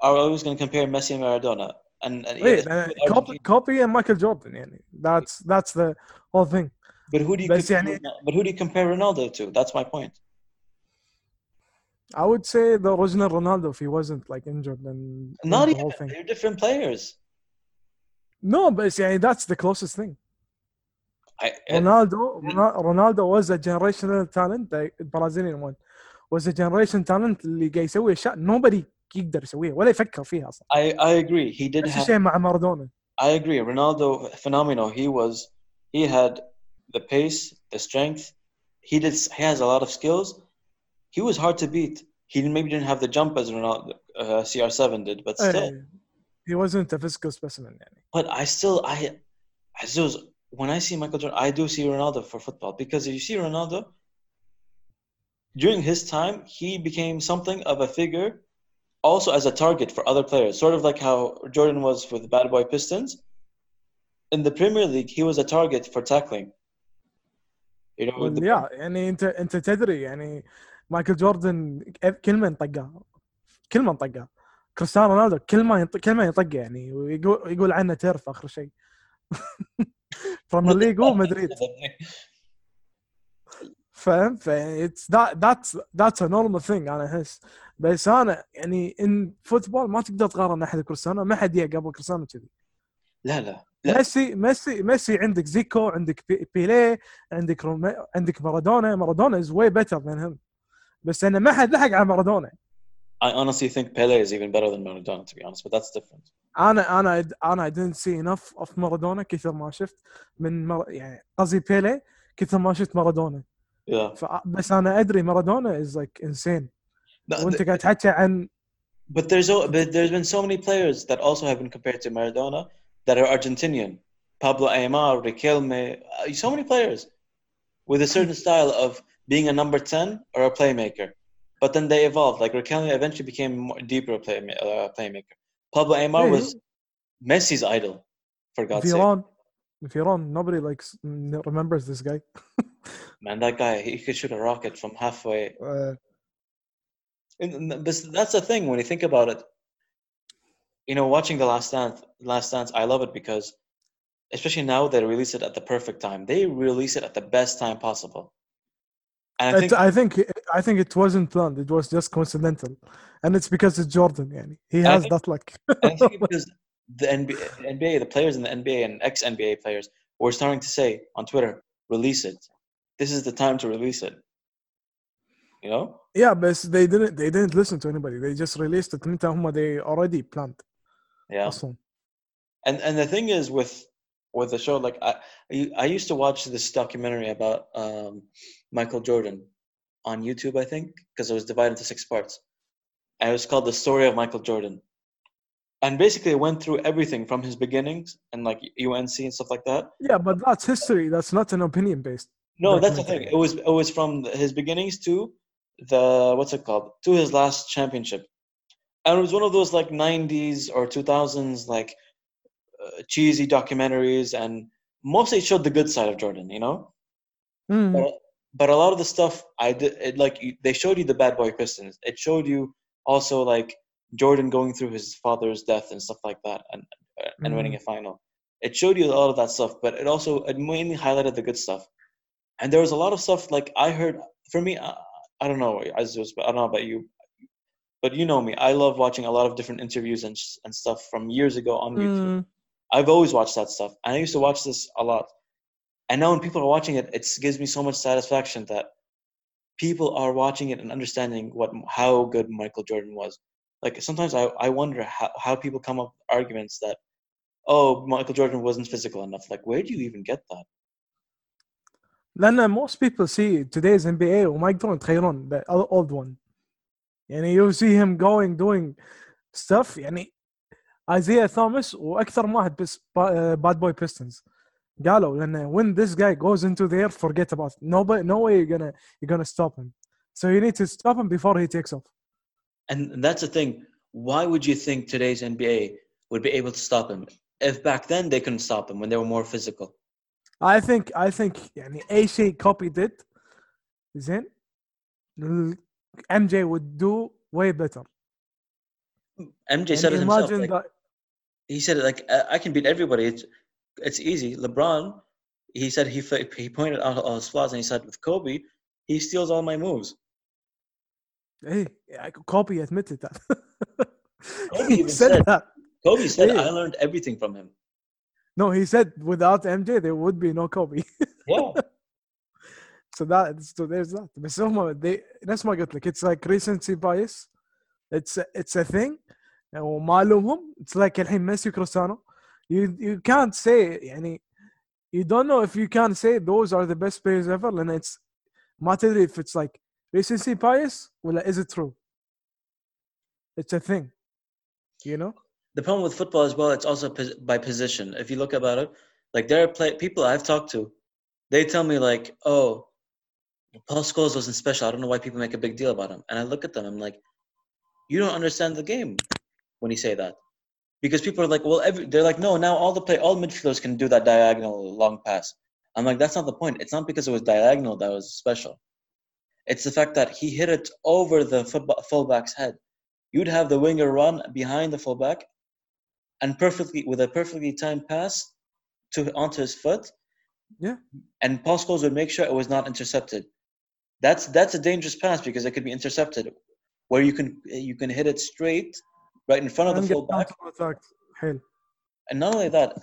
are always going to compare Messi and Maradona and, and Wait, yeah, uh, Kobe, Kobe and Michael Jordan that's that's the whole thing. But who do you compare, but who do you compare Ronaldo to? That's my point. I would say the original Ronaldo if he wasn't like injured and not the even, whole thing. they're different players. No but yeah, that's the closest thing. I, uh, Ronaldo hmm. Ronaldo was a generational talent the Brazilian one. Was a generation talent اللي قاعد يسوي اشياء nobody يقدر يسويها ولا يفكر فيها اصلا. I I agree. He did نفس have. الشيء مع مارادونا. I agree. Ronaldo, phenomenal. He was. He had the pace, the strength. He did. He has a lot of skills. He was hard to beat. He maybe didn't have the jump as Ronaldo, uh, CR7 did, but still. Eh, he wasn't a physical specimen يعني. But I still, I, I still, when I see Michael Jordan, I do see Ronaldo for football because if you see Ronaldo, during his time, he became something of a figure, also as a target for other players, sort of like how Jordan was with the Bad Boy Pistons. In the Premier League, he was a target for tackling. You know, Well, the- yeah يعني انت انت تدري يعني مايكل جوردن كل ما ينطقها كل ما ينطقها كريستيانو رونالدو كل ما ينطق كل ما ينطقها يعني ويقول يقول عنه تيرف اخر شيء <laughs> بريمير <laughs> ليج ومدريد <laughs> فاهم ف it's that that's that's a normal thing انا احس بس أنا يعني إن فوتبول ما تقدر تقارن أحد كريستيانو ما حد جه قبل كريستيانو كذي. لا لا لا. ميسي ميسي ميسي عندك زيكو عندك بي- بيليه عندك رومي عندك مارادونا. مارادونا از واي بيتر ذان هيم بس إنه ما حد لحق على مارادونا. I honestly think Pele is even better than Maradona, to be honest, but that's different. أنا أنا أنا I didn't see enough of مارادونا كثر ما شفت من مر... يعني قصدي بيلي كثر ما شفت مارادونا. Yeah. ف... بس أنا أدري مارادونا از لايك انسين No, وانت قاعد تحكي عن but there's but there's been so many players that also have been compared to Maradona that are Argentinian. Pablo Aimar, Riquelme, uh, so many players with a certain style of being a number 10 or a playmaker. But then they evolved. Like Riquelme eventually became a deeper play, uh, playmaker. Pablo Aimar yeah, was yeah. Messi's idol, for God's sake. On, if you're on, nobody likes remembers this guy. <laughs> Man, that guy, he could shoot a rocket from halfway. Uh, and- that's the thing when you think about it. You know, watching the Last Dance, Last Dance, I love it because, especially now, they release it at the perfect time. They release it at the best time possible. And I think I think I think it wasn't planned. It was just coincidental, and it's because it's Jordan. Yani. He has think- that luck. <laughs> I think <laughs> because the NBA, NBA, the players in the NBA and ex NBA players were starting to say on Twitter, release it. This is the time to release it you know? Yeah, but they didn't they didn't listen to anybody. They just released it. They already planned. Yeah. Awesome. And and the thing is with with the show, like I I used to watch this documentary about um, Michael Jordan on YouTube, I think, because it was divided into six parts. And it was called The Story of Michael Jordan. And basically, it went through everything from his beginnings and like UNC and stuff like that. Yeah, but that's history. That's not an opinion based. No, that's the thing. It was it was from his beginnings to the what's it called to his last championship, and it was one of those like '90s or 2000s like uh, cheesy documentaries, and mostly it showed the good side of Jordan, you know. Mm. But but a lot of the stuff I did, it, like you- they showed you the bad boy Pistons. It showed you also like Jordan going through his father's death and stuff like that, and uh, and winning a final. It showed you a lot of that stuff, but it also it mainly highlighted the good stuff. And there was a lot of stuff like I heard. For me, I, don't know. I don't know about you, but you know me. I love watching a lot of different interviews and and stuff from years ago on YouTube. Mm. I've always watched that stuff, and I used to watch this a lot. And now when people are watching it, it gives me so much satisfaction that people are watching it and understanding what how good Michael Jordan was. Like sometimes I, I wonder how, how people come up with arguments that, oh, Michael Jordan wasn't physical enough. Like, where do you even get that? لان most people see today's NBA وما يقدرون يتخيلون the old one يعني you see him going doing stuff يعني Isaiah Thomas واكثر من واحد بس bad boy Pistons قالوا لان when this guy goes into there forget about it nobody no way you're gonna you're gonna stop him so you need to stop him before he takes off And that's the thing. Why would you think today's NBA would be able to stop him? If back then they couldn't stop him when they were more physical. I think I think يعني اي شيء copy did زين ال- MJ would do way better MJ said it يعني himself. imagine like- that he said it like I I can beat everybody. It's it's easy. LeBron, he said he fa- he pointed out all his flaws and he said with Kobe, he steals all my moves. Hey, Kobe admitted that. <laughs> Kobe he even said said- that. Kobe said Hey. I learned everything from him. No, he said without MJ there would be no Kobe. Yeah, <laughs> so that so there's that. بس هم they نفس ما قلت لك it's like recency bias. It's a, it's a thing. وما لومهم. It's like الحين ميسي وكريستيانو. You you can't say يعني you don't know if you can say those are the best players ever لأن it's ما تدري if it's like recency bias ولا is it true. It's a thing. You know? The problem with football as well, it's also by position. If you look about it, like there are play- people I've talked to, they tell me like, "Oh, Paul Scholes wasn't special. I don't know why people make a big deal about him." And I look at them, I'm like, "You don't understand the game when you say that." Because people are like, "Well, every, they're like, no, now all the play, all midfielders can do that diagonal long pass." I'm like, "That's not the point. It's not because it was diagonal that was special. It's the fact that he hit it over the fullback's head. You'd have the winger run behind the fullback and perfectly with a perfectly timed pass to onto his foot. Yeah. And Paul Scholes would make sure it was not intercepted. That's that's a dangerous pass because it could be intercepted, where you can you can hit it straight right in front of the fullback. And not only that,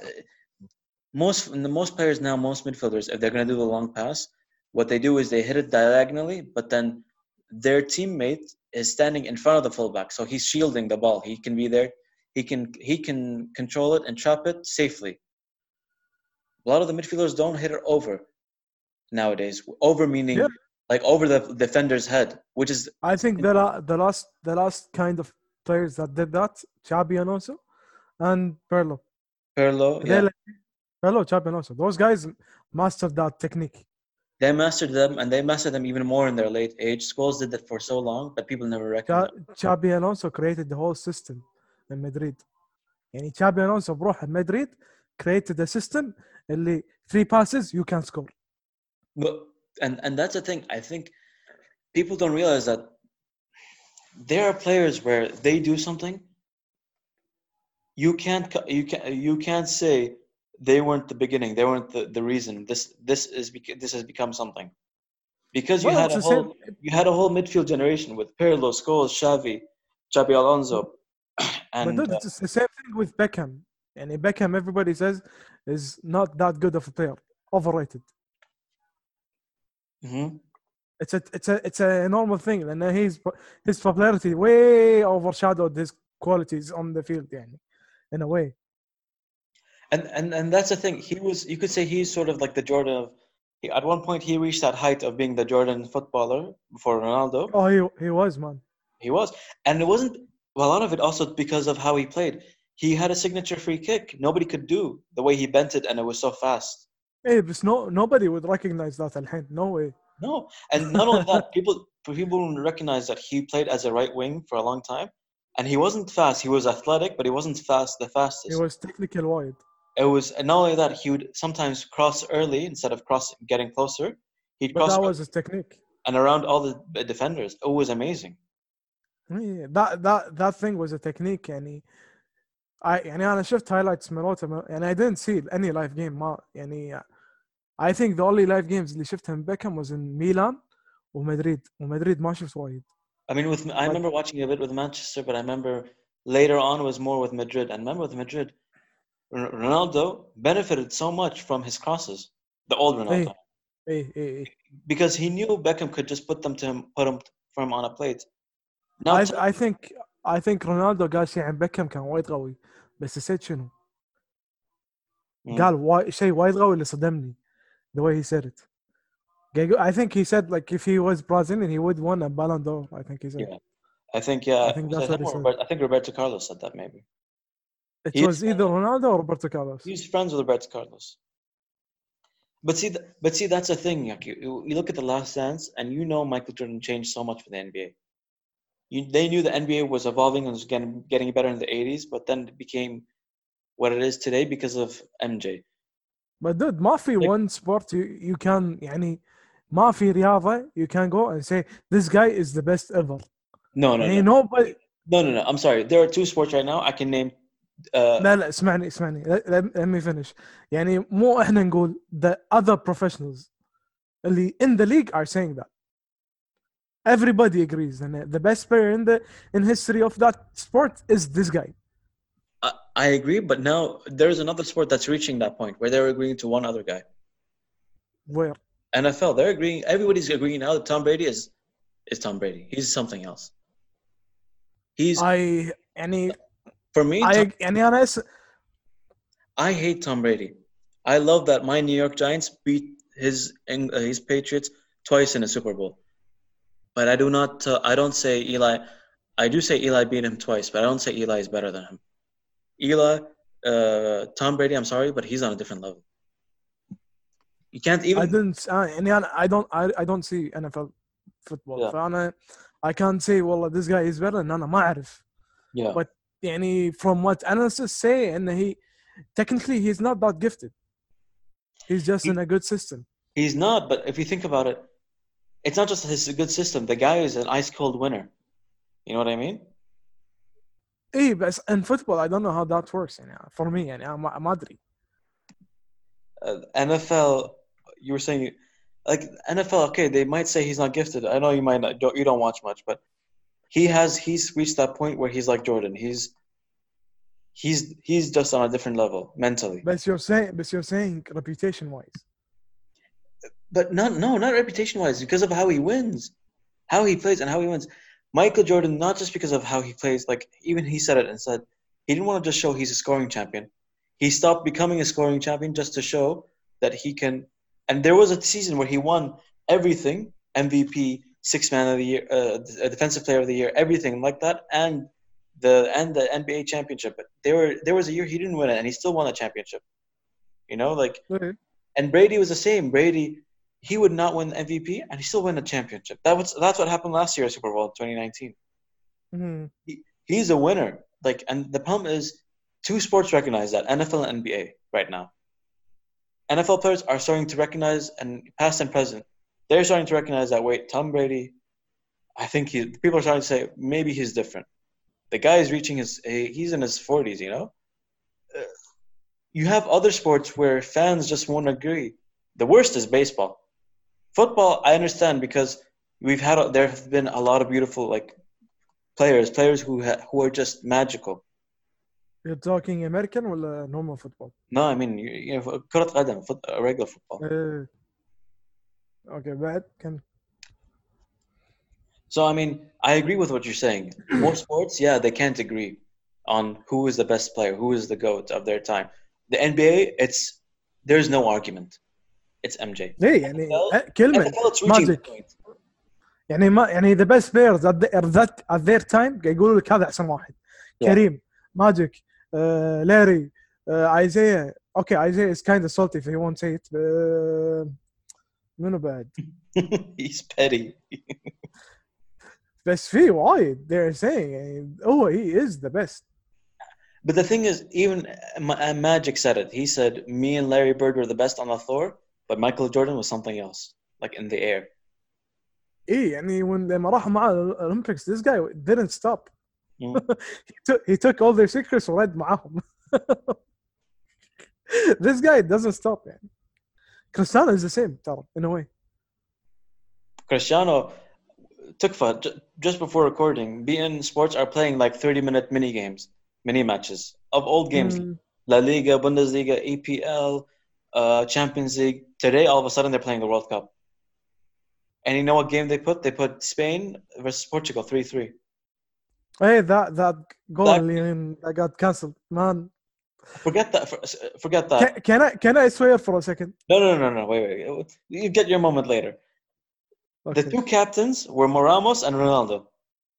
most the most players now, most midfielders, if they're going to do the long pass, what they do is they hit it diagonally, but then their teammate is standing in front of the fullback, so he's shielding the ball. He can be there he can he can control it and chop it safely. A lot of the midfielders don't hit it over nowadays. Over meaning Yeah. like over the defender's head, which is I think the la- the last the last kind of players that did that, Xabi Alonso and Pirlo. Pirlo. Yeah. like- Pirlo, Xabi Alonso. Those guys mastered that technique. They mastered them, and they mastered them even more in their late age. Scholes did that for so long, but people never recognized. Cha- Xabi Alonso created the whole system in Madrid يعني Xabi Alonso بروح مدريد created a system اللي three passes you can score But and and that's the thing. I think people don't realize that there are players where they do something. You can't co- you can you can't say they weren't the beginning. They weren't the, the reason. This this is bec- this has become something because you Well, had it's a the whole same- you had a whole midfield generation with Pirlo, Scholes, Xavi, Xabi Alonso, but <coughs> and dude, uh, it's the same thing with Beckham يعني Beckham everybody says is not that good of a player overrated mhm. it's a it's a it's a normal thing لأن he's his popularity way overshadowed his qualities on the field يعني in a way And and and that's the thing. He was you could say he's sort of like the Jordan of. He, at one point, he reached that height of being the Jordan footballer before Ronaldo. oh he, he was man He was, and it wasn't. well, a lot of it also because of how he played. He had a signature free kick. Nobody could do the way he bent it, and it was so fast. Hey, but no, nobody would recognize that. Alhin. No way. No, and not only that, <laughs> people people recognize that he played as a right wing for a long time, and he wasn't fast. He was athletic, but he wasn't fast. The fastest. He was technical wide. It was and not only that he would sometimes cross early instead of cross getting closer. He'd but cross that was his technique. And around all the defenders, it was amazing that that that thing was a technique يعني I يعني أنا شفت highlights مالته ما- يعني I didn't see any live game ما يعني I think the only live games اللي شفتها من بيكهام was in ميلان ومدريد ومدريد ما شفت وايد i mean with i remember watching a bit with manchester but i remember later on was more with madrid and remember with madrid R- ronaldo benefited so much from his crosses the old ronaldo ايه ايه ايه because he knew beckham could just put them to him put them for him on a plate now I, I think I think رونالدو قال شيء عن بيكهام كان وايد قوي بس نسيت شنو Mm. قال واي شيء وايد قوي اللي صدمني the way he said it قال- I think he said like if he was Brazilian he would won a Ballon d'Or I think he said Yeah. I think yeah. I think was that's it what him he or said. Robert- I think Roberto Carlos said that maybe. it He is was either Ronaldo or Roberto Carlos He's friends with Roberto Carlos. But see, th- but see, that's the thing. Like you, you look at the Last Dance, and you know Michael Jordan changed so much for the NBA. You, they knew the NBA was evolving and was getting getting better in the '80s, but then it became what it is today because of MJ. but dude ما في Like- one sport you, you can يعني ما في رياضة you can go and say this guy is the best ever No, no, يعني no, nobody no, no, no. I'm sorry. There are two sports right now I can name. Uh, لا لا اسمعني اسمعني let, let- let me finish يعني مو احنا نقول the other professionals اللي in the league are saying that everybody agrees. And uh, the best player in the in history of that sport is this guy. I, agree but now there is another sport that's reaching that point where they're agreeing to one other guy. Where? Nfl they're agreeing everybody's agreeing now that tom brady is is tom brady. He's something else. He's i any for me i tom, any honest? I hate tom brady. I love that my new york giants beat his his patriots twice in a super bowl but I do not. Uh, I don't say Eli. I do say Eli beat him twice, but I don't say Eli is better than him. Eli, uh, Tom Brady. I'm sorry, but he's on a different level. You can't I even. didn't uh, يعني انا I don't I, I don't see NFL football Yeah. فانا I can't say والله this guy is better لان انا ما اعرف Yeah. but يعني from what analysts say and he technically he's not that gifted he's just in a good system He's not, but if you think about it, it's not just his good system. The guy is an ice cold winner. You know what I mean? ايه بس in football I don't know how that works يعني for me يعني أنا ما ما ادري Uh, NFL, you were saying, like NFL. Okay, they might say he's not gifted. I know you might not. Don't, you don't watch much, but he has. He's reached that point where he's like Jordan. He's he's he's just on a different level mentally. but you're saying but you're saying reputation wise but not no, not reputation wise, because of how he wins, how he plays, and how he wins. Michael Jordan, not just because of how he plays, like even he said it and said he didn't want to just show he's a scoring champion. He stopped becoming a scoring champion just to show that he can. And there was a season where he won everything: MVP, Six Man of the Year, uh, uh, Defensive Player of the Year, everything like that, and the and the NBA championship. But there were there was a year he didn't win it, and he still won a championship. You know, like. Mm-hmm. And Brady was the same. Brady he would not win the MVP and he still win a championship. That was that's what happened last year at Super Bowl 2019. Mhm. He's a winner. Like, and the problem is, two sports recognize that NFL and NBA right now. NFL players are starting to recognize, and past and present, they're starting to recognize that. Wait, Tom Brady, I think he. People are starting to say maybe he's different. The guy is reaching his. He's in his forties. You know. Uh, You have other sports where fans just won't agree. The worst is baseball Football, I understand because we've had there have been a lot of beautiful like players, players who ha- who are just magical. You're talking American ولا normal football؟ No, I mean you, you know, كرة قدم, foot, uh, regular football. ايه اوكي بعد كم So I mean, I agree with what you're saying. <clears throat> Most sports, yeah, they can't agree on who is the best player, who is the goat of their time. The NBA, it's there's no argument. It's MJ. ليه يعني NFL أه، كلمه NFL, it's reaching the Magic. point. يعني ما يعني ذا بيست بلايرز at their time قاعد يقولوا لك هذا احسن واحد Yeah. كريم ماجيك آه، لاري ايزيا اوكي ايزيا is kind of salty if he won't say it آه، منو بعد He's petty. بس في وايد they're saying يعني هو he is the best But the thing is, even Ma- uh, Magic said it. He said, "Me and Larry Bird were the best on the floor, but Michael Jordan was something else, like in the air. Eh, ايه يعني when لما راحوا the Olympics this guy didn't stop. Yeah. <laughs> he took he took all their secrets ورد معاهم. <laughs> this guy doesn't stop man. Cristiano is the same in a way. Cristiano Tukfa, for just before recording, beIN Sports are playing like 30 minute mini games, mini matches of old games mm. La Liga, Bundesliga, EPL, uh, Champions League today, all of a sudden they're playing the World Cup. And you know what game they put? They put Spain versus Portugal, three three. Hey, that that goal that, in, that got cancelled, man. Forget that. Forget that. Can, can, I can I swear for a second? No, no, no, no. Wait, wait. You get your moment later. Okay. The two captains were Moramos and Ronaldo.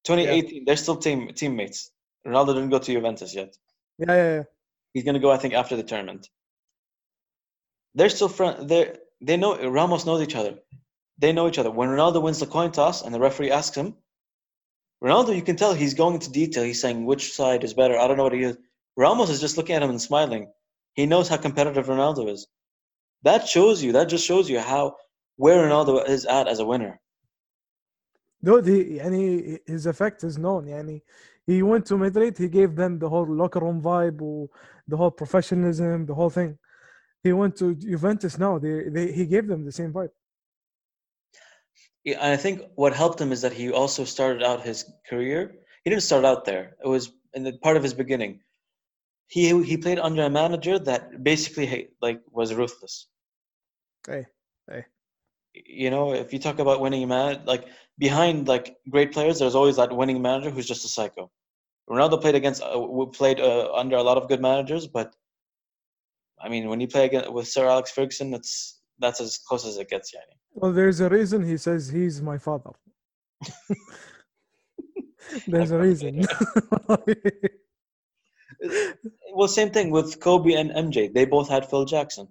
2018, yeah. they're still team teammates. Ronaldo didn't go to Juventus yet. Yeah, yeah, yeah. He's gonna go, I think, after the tournament. They're still friends. They know Ramos knows each other. They know each other. When Ronaldo wins the coin toss and the referee asks him, Ronaldo, you can tell he's going into detail. He's saying which side is better. I don't know what he is. Ramos is just looking at him and smiling. He knows how competitive Ronaldo is. That shows you. That just shows you how where Ronaldo is at as a winner. No, the yani his effect is known. Yani he went to Madrid. He gave them the whole locker room vibe, the whole professionalism, the whole thing. He went to Juventus now. They, they he gave them the same vibe. Yeah, and I think what helped him is that he also started out his career. He didn't start out there. It was in the part of his beginning. He he played under a manager that basically like was ruthless. Okay. Hey, You know, if you talk about winning man, like behind like great players, there's always that winning manager who's just a psycho. Ronaldo played against uh, played uh, under a lot of good managers, but I mean, when you play against, with Sir Alex Ferguson, that's that's as close as it gets, yani. well, there's a reason he says he's my father. <laughs> there's a reason. <laughs> Well, same thing with Kobe and MJ. They both had Phil Jackson.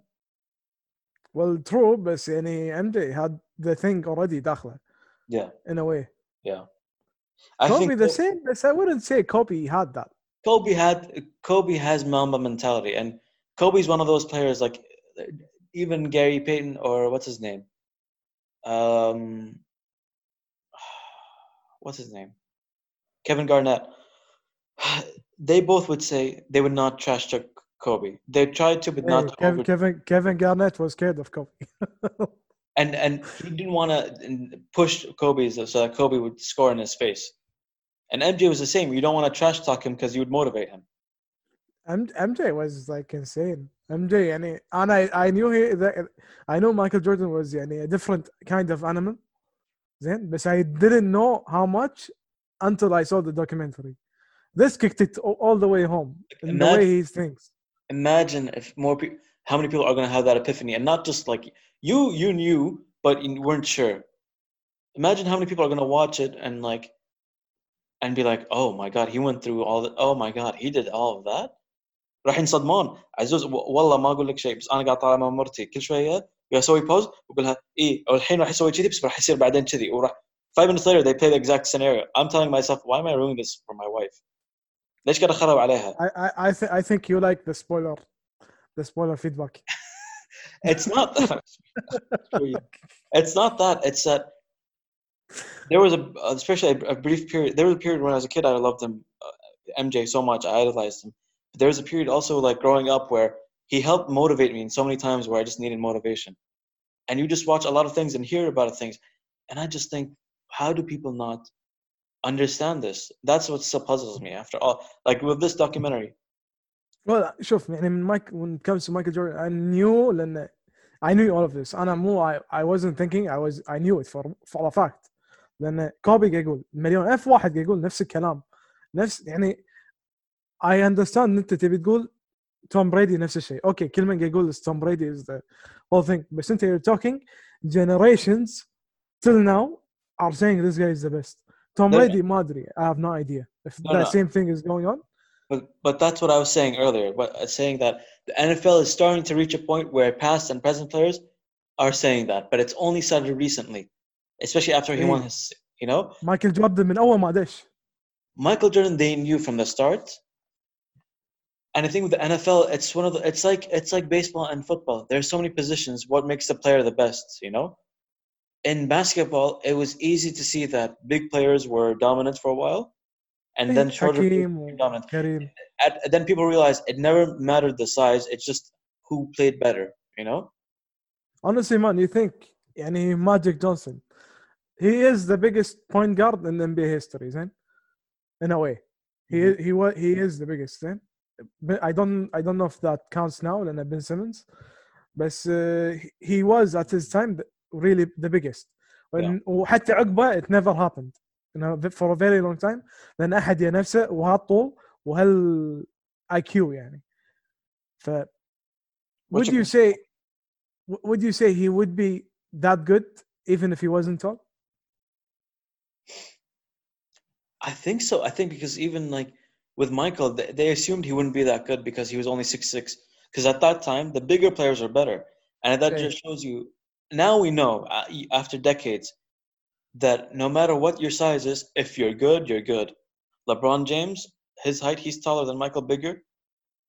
well, true, بس يعني MJ had the thing already داخله Yeah, in a way. yeah. I Kobe think the Ko- same, but I wouldn't say Kobe had that. Kobe had Kobe has Mamba mentality, and Kobe's one of those players like even Gary Payton or what's his name, um, <sighs> what's his name, Kevin Garnett. <sighs> They both would say they would not trash talk Kobe. They tried to, but Hey, not Kevin. Kevin Kevin Garnett was scared of Kobe. <laughs> And and he didn't want to push Kobe so so that Kobe would score in his face. And MJ was the same. You don't want to trash talk him because you would motivate him. M- MJ was like insane. MJ يعني and I I knew he that I know Michael Jordan was يعني a different kind of animal. زين but I didn't know how much until I saw the documentary. This kicked it a- all the way home in the way Imagine- he thinks. imagine if more people how many people are going to have that epiphany and not just like you you knew but you weren't sure imagine how many people are going to watch it and like and be like oh my god he went through all that oh my god he did all of that راح ينصدمون عزوز و- والله ما اقول لك شيء بس انا قاعد طالع مع مرتي كل شويه قاعد اسوي بوز واقول لها ايه او الحين راح يسوي كذي بس راح يصير بعدين كذي وراح five minutes later they play the exact scenario I'm telling myself why am I ruining this for my wife ليش قاعد اخرب عليها I I I, th- I think you like the spoiler the spoiler feedback <laughs> it's not it's not that it's that there was a especially a, a brief period there was a period when I was a kid I loved him uh, MJ so much I idolized him but there was a period also like growing up where he helped motivate me in so many times where I just needed motivation and you just watch a lot of things and hear about things and I just think how do people not understand this that's what still puzzles me after all like with this documentary well شوف يعني من مايك when it comes to Michael Jordan I knew لأن I knew all of this أنا مو I, I wasn't thinking I was I knew it for for a fact لأن كوبي قاعد يقول مليون ألف واحد قاعد يقول نفس الكلام نفس يعني I understand إن أنت تبي تقول توم بريدي نفس الشيء اوكي كل من قاعد يقول توم بريدي is the whole thing بس انت you're talking generations till now are saying this guy is the best توم No, no. بريدي ما ادري I have no idea if No, that no. same thing is going on But but that's what I was saying earlier. But uh, saying that the NFL is starting to reach a point where past and present players are saying that, but it's only started recently, especially after he won Mm. his. You know, مايكل جوردن من اول ما دش Michael Jordan they knew from the start. and I think with the NFL, it's one of the it's like it's like baseball and football. There's so many positions. What makes the player the best? You know. In basketball, it was easy to see that big players were dominant for a while, and then shorter dominant. At, then people realized it never mattered the size. It's just who played better. You know. Honestly, man, you think any Magic Johnson, he is the biggest point guard in NBA history, then, in a way. He mm-hmm. he was he is the biggest then I don't I don't know if that counts now لأن Ben Simmons بس uh, he- he was at his time the- really the biggest وإن- وحتى عقبه it never happened you know, for a very long time لأن أحد ينافسه وهالطول وهال IQ يعني ف would your you say w- would you say he would be that good even if he wasn't tall i think so i think because even like with michael they, assumed he wouldn't be that good because he was only six six. Because at that time the bigger players were better. And that Yeah. just shows you now we know uh, after decades that no matter what your size is if you're good you're good. Lebron james his height he's taller than michael bigger.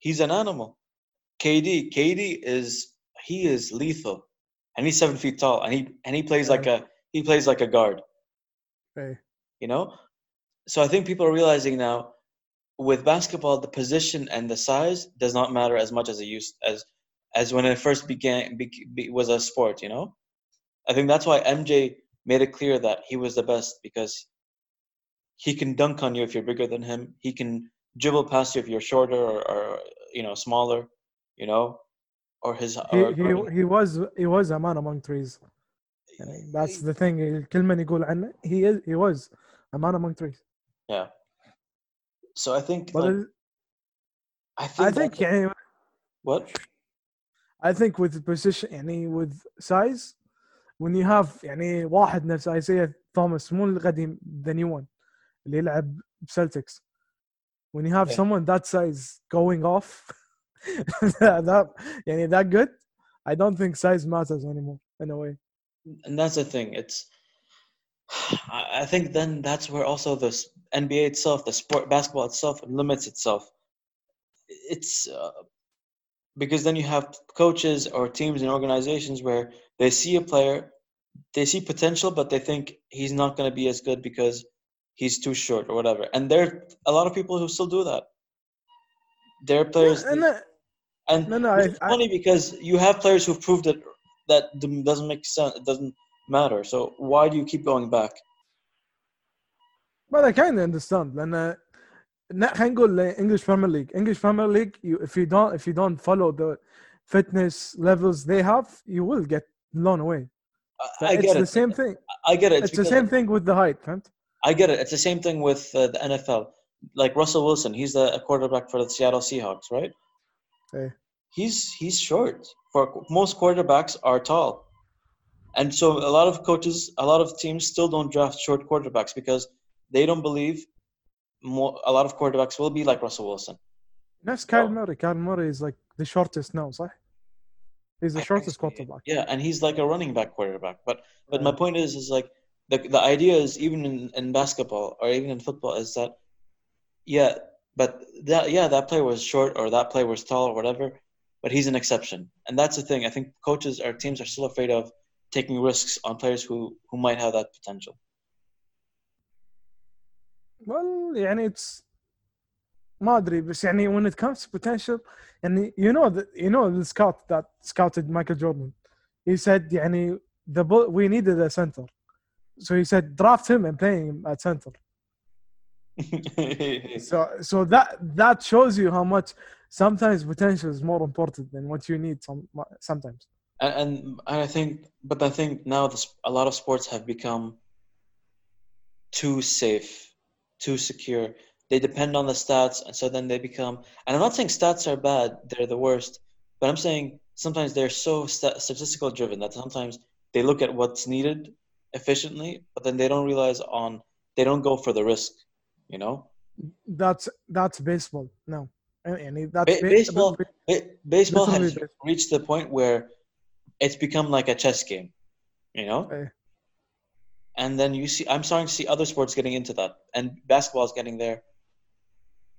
He's an animal. Kd kd is he is lethal. And he's seven feet tall and he and he plays like a he plays like a guard. Eh, you know? So i think people are realizing now with basketball the position and the size does not matter as much as it used as as when it first began be, be, was a sport you know i think that's why mj made it clear that he was the best because he can dunk on you if you're bigger than him he can dribble past you if you're shorter or, or you know smaller you know or his he, or, he, he was he was a man among trees يعني that's the thing كل من يقول عنه he is he was a man among trees yeah so i think but like, it- i think, I think that- يعني what I think with position يعني with size when you have يعني واحد نفس Isaiah Thomas مو القديم the new one اللي يلعب بسلتكس when you have Yeah. someone that size going off <laughs> that يعني that good I don't think size matters anymore in a way and that's the thing it's <sighs> I I think then that's where also the NBA itself, the sport basketball itself, limits itself. It's uh, because then you have coaches or teams and organizations where they see a player, they see potential, but they think he's not going to be as good because he's too short or whatever. And there are a lot of people who still do that. There are players, Yeah, and, uh, and no, no, it's I- I- funny because you have players who've proved that that doesn't make sense. It doesn't matter. So why do you keep going back? But I kind of understand لان ن- خلينا نقول English Premier League English Premier League you, if you don't if you don't follow the fitness levels they have you will get blown away I, I it's get the it. same thing I get it. it's the because- same thing with the height فهمت I get it. It's the same thing with uh, the NFL. Like Russell Wilson, he's the quarterback for the Seattle Seahawks, right? Yeah. He's he's short. For most quarterbacks are tall, And so a lot of coaches, a lot of teams still don't draft short quarterbacks because they don't believe more, a lot of quarterbacks will be like Russell Wilson. That's Kyle so, Murray. Kyler Murray is like the shortest now, صح? He's the shortest quarterback. Yeah, and he's like a running back quarterback. But but yeah. my point is is like the the idea is even in, in basketball or even in football is that yeah, but that yeah, that player was short or that player was tall or whatever, but he's an exception. And that's the thing. I think coaches or teams are still afraid of taking risks on players who who might have that potential. Well يعني it's ما ادري بس يعني when it comes to potential يعني you know the, you know the scout that scouted Michael Jordan he said يعني the bull, we needed a center so he said draft him and play him at center <laughs> so so that that shows you how much sometimes potential is more important than what you need some sometimes and, I think, but I think now a lot of sports have become too safe, too secure. They depend on the stats, and so then they become. And I'm not saying stats are bad; they're the worst. But I'm saying sometimes they're so st- statistical driven that sometimes they look at what's needed efficiently, but then they don't realize on they don't go for the risk. You know. That's that's baseball. No, and, and that's ba- baseball. Ba- baseball has baseball. reached the point where it's become like a chess game. You know. Eh. and then you see i'm starting to see other sports getting into that and basketball is getting there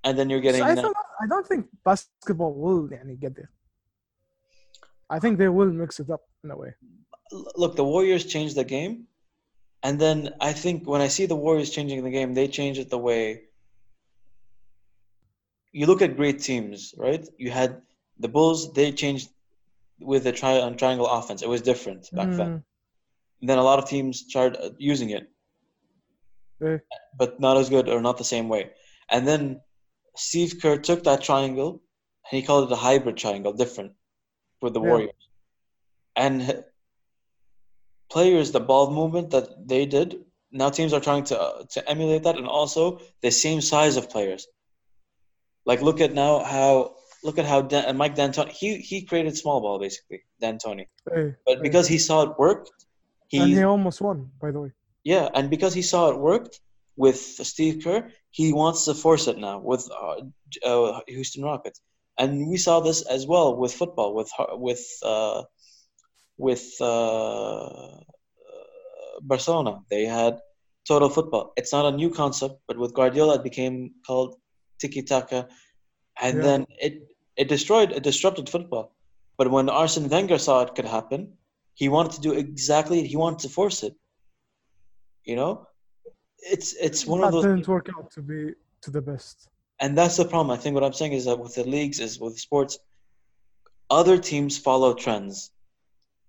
and then you're getting I, now- don't, I don't think basketball will يعني get there I think they will mix it up in a way look the warriors changed the game and then i think when i see the warriors changing the game they change it the way you look at great teams right you had the bulls they changed with the tri- triangle offense it was different back then Mm, then a lot of teams started uh, using it eh, but not as good or not the same way. And then Steve Kerr took that triangle and he called it a hybrid triangle, different with the Yeah. Warriors. And players, the ball movement that they did, now teams are trying to uh, to emulate that, and also the same size of players. Like look at now how look at how Dan, uh, Mike D'Antoni he he created small ball basically D'Antoni, eh, but eh. because he saw it worked, he and he almost won by the way yeah, and because he saw it worked with Steve Kerr, he wants to force it now with uh, uh, Houston Rockets, and we saw this as well with football with with uh, with uh, Barcelona. They had total football. It's not a new concept, but with Guardiola, it became called tiki taka, and Yeah. then it it destroyed it disrupted football. But when Arsene Wenger saw it could happen, he wanted to do exactly. He wanted to force it. You know, it's it's one that of those, didn't work out to be to the best and that's the problem. I think what I'm saying is that with the leagues, is with sports, other teams follow trends,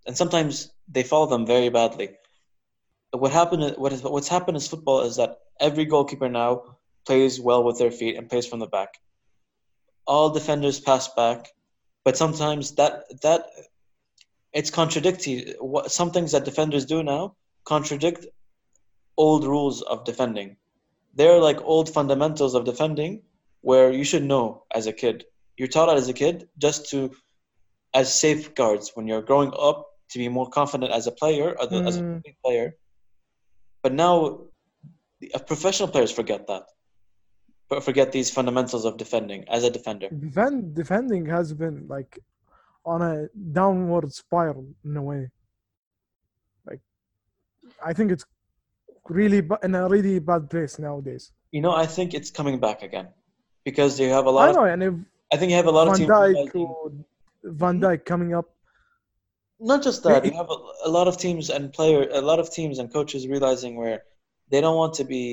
and sometimes they follow them very badly. What happened? What is what's happened is football is that every goalkeeper now plays well with their feet and plays from the back. All defenders pass back, but sometimes that that it's contradictory. What some things that defenders do now contradict old rules of defending. They're like old fundamentals of defending where you should know as a kid. You're taught as a kid just to as safeguards when you're growing up to be more confident as a player, as a, as a Mm. player. But now, the- uh, professional players forget that. But forget these fundamentals of defending as a defender. Defend, defending has been like on a downward spiral in a way like I think it's really in a really bad place nowadays You know, I think it's coming back again because you have a lot I of. know and I think you have a lot of teams. Dijk or Van hmm? Dijk coming up not just that you have a, a lot of teams and player a lot of teams and coaches realizing where they don't want to be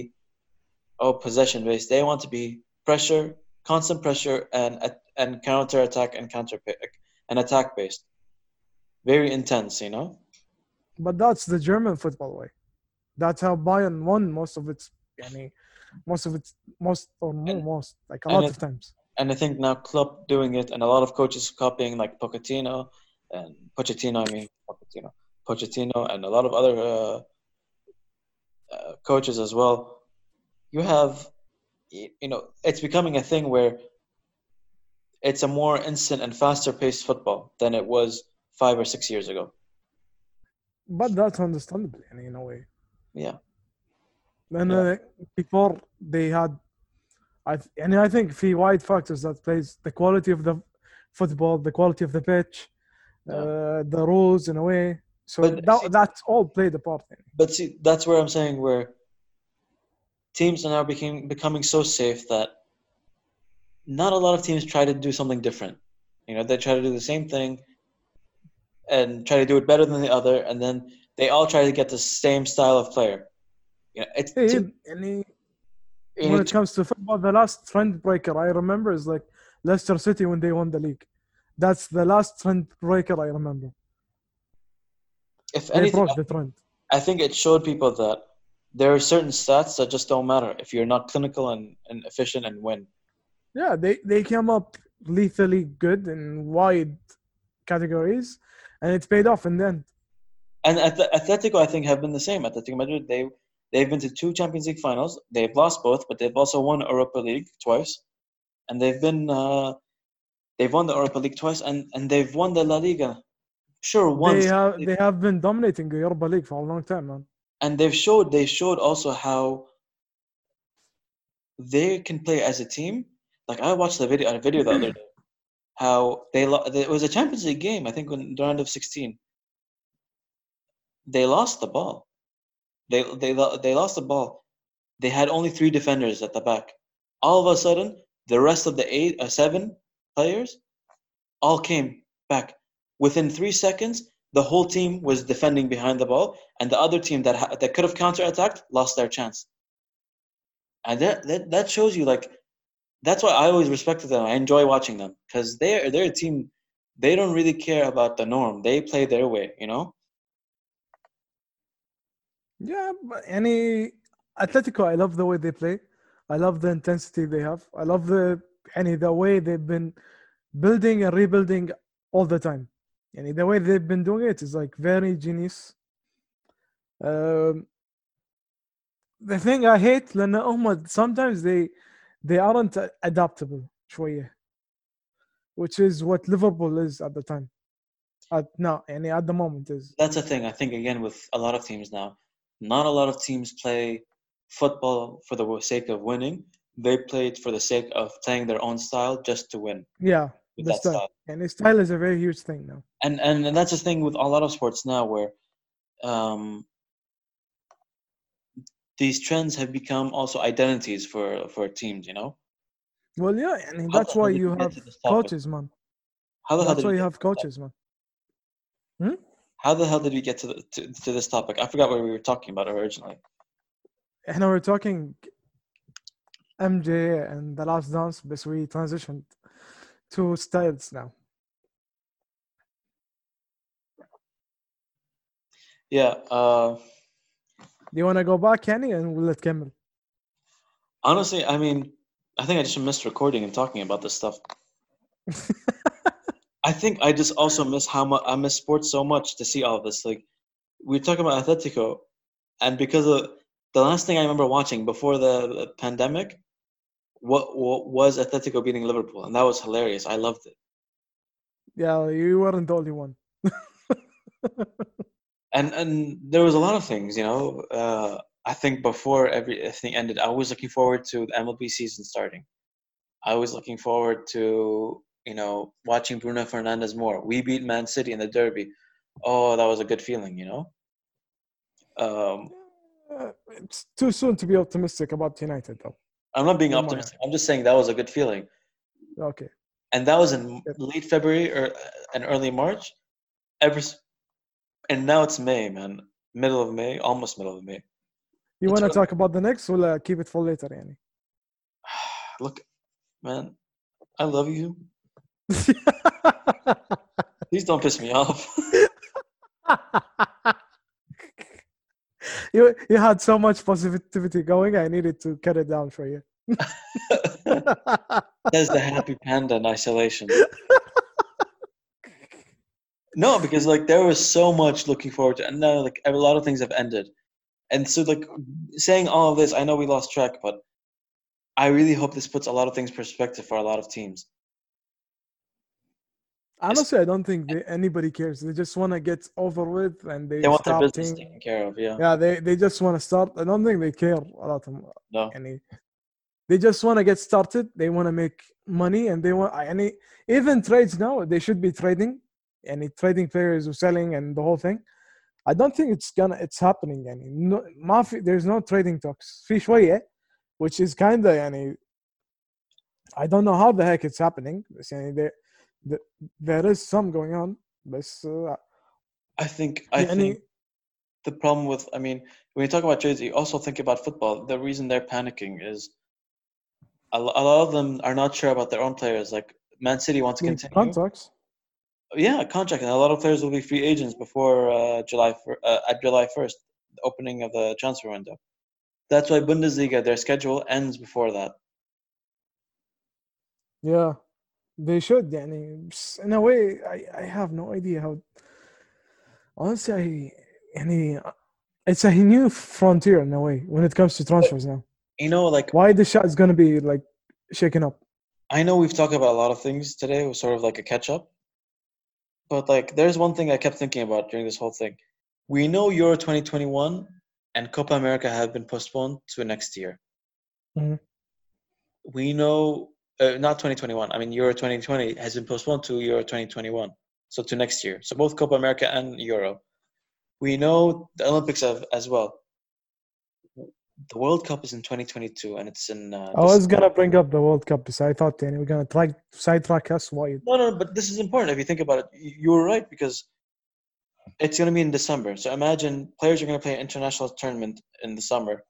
oh possession based they want to be pressure constant pressure and and counter attack and counter and attack based very intense you know But that's the German football way. That's how Bayern won most of its, yani, most of its, most or And- most like a lot it- of times. and I think now Klopp doing it and a lot of coaches copying like Pochettino and Pochettino I mean Pochettino Pochettino and a lot of other uh, uh, coaches as well you have you know it's becoming a thing where it's a more instant and faster paced football than it was five or six years ago. But that's understandable in a way. Yeah. And yeah. Uh, before they had, I th- and I think في wide factors that plays the quality of the football, the quality of the pitch, yeah. uh, the rules in a way. So but, that, see, that's all played a part. But see, that's where I'm saying where teams are now became, becoming so safe that not a lot of teams try to do something different. You know, they try to do the same thing and try to do it better than the other, and then they all try to get the same style of player. You know, it's yeah, too, when it, it comes to football, the last trend breaker I remember is like Leicester City when they won the league. That's the last trend breaker I remember. If they anything, broke the trend. I think it showed people that there are certain stats that just don't matter if you're not clinical and, and efficient and win. Yeah, they, they came up lethally good in wide categories, and it paid off in the end. And Atletico, I think, have been the same. Atletico Madrid, they they've been to two Champions League finals. They've lost both, but they've also won Europa League twice, and they've been uh, they've won the Europa League twice, and, and they've won the La Liga. Sure, once, They have they have been dominating the Europa League for a long time, man. And they've showed they showed also how they can play as a team. Like I watched the video a video the other day, how they it was a Champions League game. I think when the round of sixteen, they lost the ball. They they they lost the ball. They had only three defenders at the back. All of a sudden, the rest of the eight uh, seven players all came back within three seconds. The whole team was defending behind the ball, and the other team that ha- that could have counterattacked lost their chance. And that, that that shows you like that's why I always respected them. I enjoy watching them because they're they're a team. They don't really care about the norm. They play their way, you know. Yeah, but any Atletico, I love the way they play. I love the intensity they have. I love the any the way they've been building and rebuilding all the time And the way they've been doing it is like very genius. Um, the thing I hate لأن هم sometimes they they aren't adaptable شوية which is what Liverpool is at the time. At no, يعني at the moment is. That's the thing. I think again with a lot of teams now, not a lot of teams play football for the sake of winning. They play it for the sake of playing their own style just to win Yeah, with the that style. style. And style is a very huge thing now. and and, and that's the thing with a lot of sports now where um, these trends have become also identities for for teams you know? Well yeah I and mean, that's why you have coaches man. How the that's hell why you have coaches man. Hmm? how the hell did we get to, the, to, to this topic? I forgot what we were talking about originally. And we're talking mj and the last dance but we transitioned to styles now. Yeah. Uh, Do you want to go back, Kenny, and we'll let Kemel? honestly, I mean, I think I just missed recording and talking about this stuff. <laughs> I think I just also miss how much I miss sports so much to see all of this. Like we were talking about Atletico, and because of the last thing I remember watching before the, the pandemic, what, what was Atletico beating Liverpool, and that was hilarious. I loved it. yeah, you weren't the only one. <laughs> and and there was a lot of things you know uh, i think before everything ended i was looking forward to the mlb season starting. I was looking forward to you know watching bruno fernandes more. We beat man city in the derby. Oh that was a good feeling you know? Um, Uh, it's too soon to be optimistic about United, though. i'm not being Come on. optimistic. I'm just saying that was a good feeling. Okay. and that was in late february or and early march. Ever and now it's may man middle of may almost middle of may You It's want to early. talk about the next or uh, keep it for later, يعني? <sighs> look man i love you <laughs> Please don't piss me off. <laughs> you you had so much positivity going. I needed to cut it down for you. <laughs> There's the happy panda in isolation. No, because like there was so much looking forward to, and now like a lot of things have ended, and so like saying all of this, I know we lost track, but I really hope this puts a lot of things perspective for a lot of teams. Honestly, I don't think they, anybody cares. They just want to get over with and they, They want their business taken care of. Yeah. Yeah, they, they just want to start. I don't think they care a lot. No. any they just want to get started. They want to make money, and they want. any even trades now, they should be trading, and trading players or selling and the whole thing. I don't think it's gonna. It's happening. يعني no, ما في, there's no trading talks. في شوية, which is kind of يعني. I don't know how the heck it's happening. بس يعني there, there, there is some going on. بس uh, I think I يعني think the problem with I mean when you talk about trades, you also think about football. The reason they're panicking is a, lo- a lot of them are not sure about their own players. Like Man City wants to the continue. contracts. yeah, contract. And a lot of players will be free agents before uh, July uh, at July first, opening of the transfer window. That's why Bundesliga their schedule ends before that. Yeah, they should. I in a way, I, I have no idea how. Honestly, I, I it's a new frontier in a way when it comes to transfers now. You know, like why the shot is gonna be like shaken up. I know we've talked about a lot of things today. It was sort of like a catch up, but like there's one thing I kept thinking about during this whole thing. We know Euro 2021 and Copa America have been postponed to next year. Mhm. We know uh, not 2021. I mean Euro 2020 has been postponed to Euro 2021. So to next year. So both Copa America and Euro. We know the Olympics have, as well the World Cup is in 2022, and it's in. Uh, I was gonna bring up the World Cup, so I thought, Danny, we're gonna try sidetrack us. Why? No, no, but this is important. If you think about it, you were right because it's gonna be in December. So imagine players are gonna play an international tournament in the summer,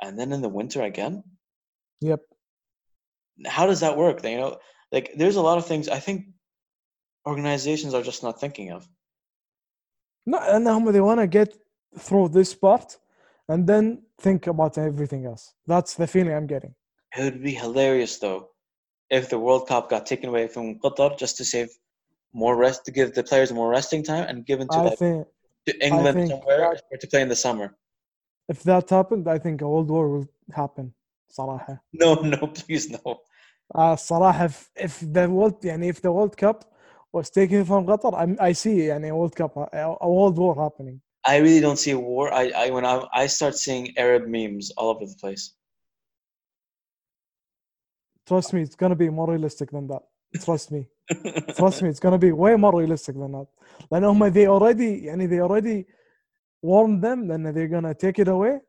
and then in the winter again. Yep. How does that work? You know, like there's a lot of things I think organizations are just not thinking of. No, and they want to get through this part and then think about everything else. That's the feeling I'm getting. It would be hilarious though if the World Cup got taken away from Qatar just to save more rest, to give the players more resting time and given to, I like, think to England think somewhere that- or to play in the summer. if that happened, I think a world war will happen. صراحة. No, <laughs> no, please no. Uh, صراحة if, if the world يعني if the World Cup was taken from Qatar, I'm, I see يعني a World Cup a, a world war happening. I really don't see a war. I, I when I, I start seeing Arab memes all over the place. Trust me, it's gonna be more realistic than that. Trust me. <laughs> Trust me, it's gonna be way more realistic than that. لأن هم they already يعني they already warned them then they're gonna take it away.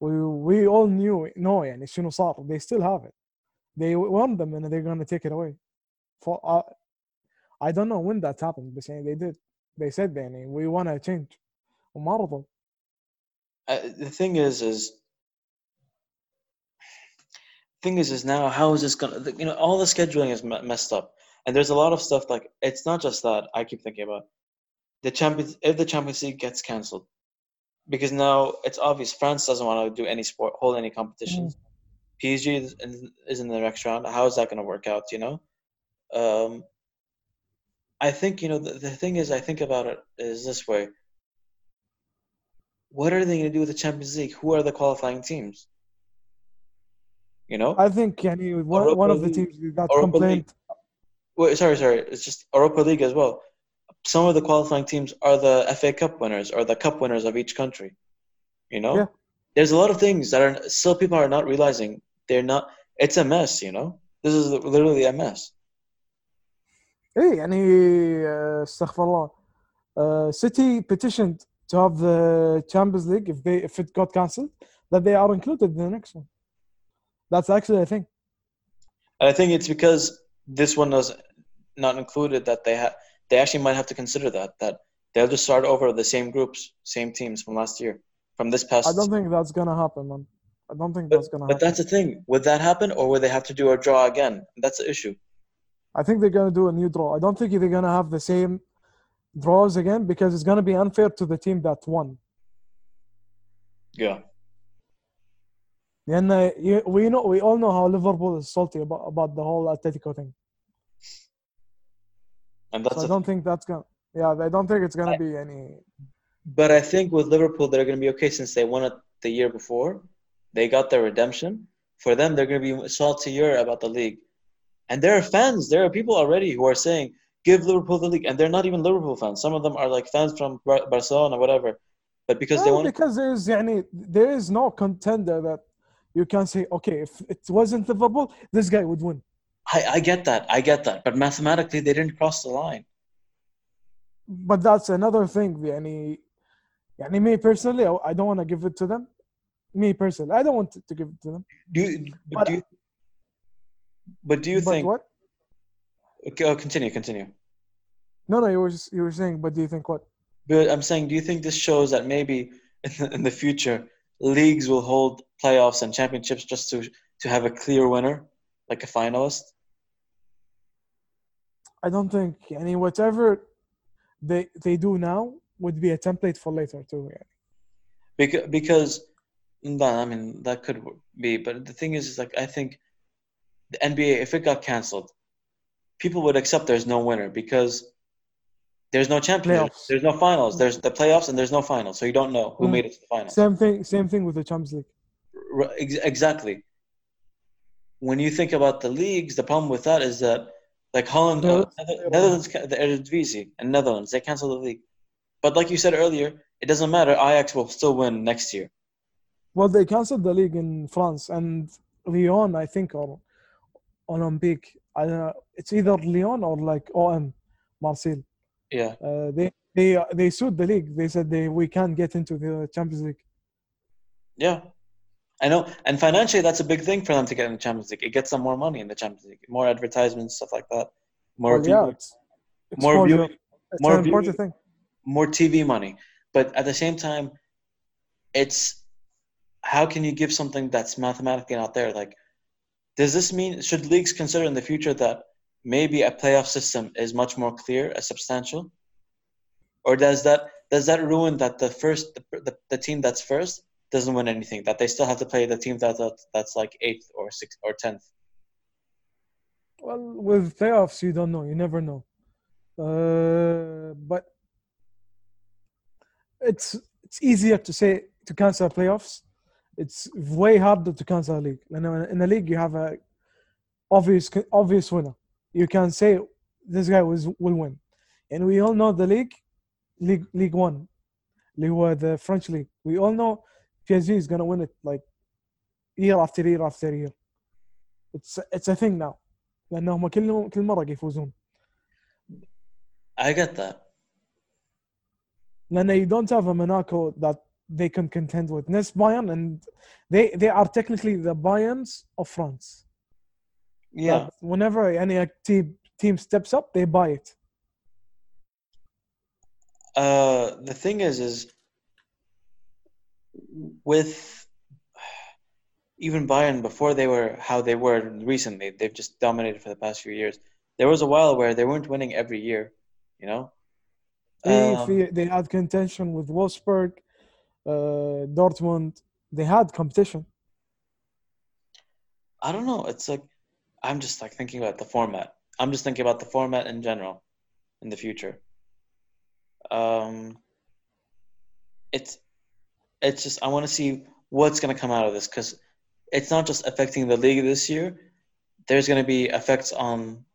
We we all knew no يعني شنو صار. They still have it. They warned them and they're gonna take it away. For uh, I don't know when that happened بس يعني they did. They said يعني we wanna change. وما رضوا. Uh, the thing is, is thing is, is now how is this gonna? You know, all the scheduling is me- messed up, and there's a lot of stuff like it's not just that. I keep thinking about the champions. If the Champions League gets cancelled, because now it's obvious France doesn't want to do any sport, hold any competitions. PSG is in, is in the next round. How is that going to work out? You know, um, I think you know the, the thing is I think about it is this way. What are they going to do with the Champions League? Who are the qualifying teams? You know, I think يعني one, Europa one of the League. teams that Europa complained Wait, sorry, sorry. It's just Europa League as well. Some of the qualifying teams are the FA Cup winners or the cup winners of each country. You know, Yeah. there's a lot of things that are still people are not realizing. They're not. It's a mess. You know, this is literally a mess. ايه يعني uh, استغفر الله uh, City petitioned to have the Champions League if they if it got cancelled that they are included in the next one. That's actually a thing. I think it's because this one was not included that they ha- they actually might have to consider that that they'll just start over the same groups, same teams from last year, from this past. I don't think that's gonna happen, man. I don't think but, that's gonna but happen. that's the thing. Would that happen, or would they have to do a draw again? That's the issue. I think they're gonna do a new draw. I don't think they're gonna have the same draws again because it's gonna be unfair to the team that won. Yeah. لأن you- we know we all know how Liverpool is salty about, about the whole Atletico thing. And that's So I the don't think that's gonna. Yeah, I don't think it's gonna be any. But I think with Liverpool, they're going to be okay since they won it the year before. They got their redemption. For them, they're going to be saltier about the league. And there are fans. There are people already who are saying, give Liverpool the league. And they're not even Liverpool fans. Some of them are like fans from Barcelona, whatever. But because they want because there's any, there is no contender that you can say, okay, if it wasn't Liverpool, this guy would win. I, I get that. I get that. But mathematically, they didn't cross the line. But that's another thing. Yani, yani me personally, I don't want to give it to them. Me personally, I don't want to give it to them. Do, you, but, do you, but do you think. What? Okay, oh, continue, continue. No, no, you were you were saying, but do you think what? But I'm saying, do you think this shows that maybe in the, in the future leagues will hold playoffs and championships just to to have a clear winner, like a finalist? I don't think I mean, whatever they they do now would be a template for later too. Yeah. Because because that, I mean that could be, but the thing is, is like I think the NBA, if it got canceled, people would accept there's no winner because there's no champion, Playoffs. there's no finals, there's the playoffs, and there's no finals, so you don't know who Mm. made it to the finals. Same thing. Same thing with the Champions League. R- ex- exactly. When you think about the leagues, the problem with that is that, like Holland, uh, No. Nether- Netherlands, the Eredivisie, and Netherlands, they cancel the league. But like you said earlier, it doesn't matter. Ajax will still win next year. Well, they canceled the league in France and Lyon, I think, or Olympique. I don't know. It's either Lyon or like OM, Marseille. Yeah, Uh, they they they sued the league. They said they we can't get into the Champions League. yeah. I know. And financially, that's a big thing for them to get in the Champions League. It gets them more money in the Champions League, more advertisements, stuff like that, more Well, yeah, it's, it's more It's more an important view- thing. more TV money. But at the same time, it's how can you give something that's mathematically not there? Like, does this mean should leagues consider in the future that maybe a playoff system is much more clear, a substantial, or does that does that ruin that the first the, the, the team that's first doesn't win anything? That they still have to play the team that, that that's like eighth or sixth or tenth. Well, with playoffs, you don't know. You never know. Uh, but it's it's easier to say to cancel playoffs It's way harder to cancel a league. You know, in a league, you have a obvious obvious winner. You can say this guy was will win, and we all know the league, league League One, اللي هو the French league. We all know PSG is gonna win it like year after year after year. It's it's a thing now. لانهم كل كل مره يفوزون I get that. لان you don't have a Monaco that they can contend with. Nes Bayern and they they are technically the Bayerns of France. Yeah. But whenever any team team steps up, they buy it. Uh, the thing is, is with even Bayern before they were how they were recently, they've just dominated for the past few years. There was a while where they weren't winning every year, you know. Um, they, they had contention with Wolfsburg uh, Dortmund they had competition I don't know. It's like I'm just like thinking about the format. I'm just thinking about the format in general in the future. Um, it's it's just I want to see what's going to come out of this because it's not just affecting the league this year. There's going to be effects on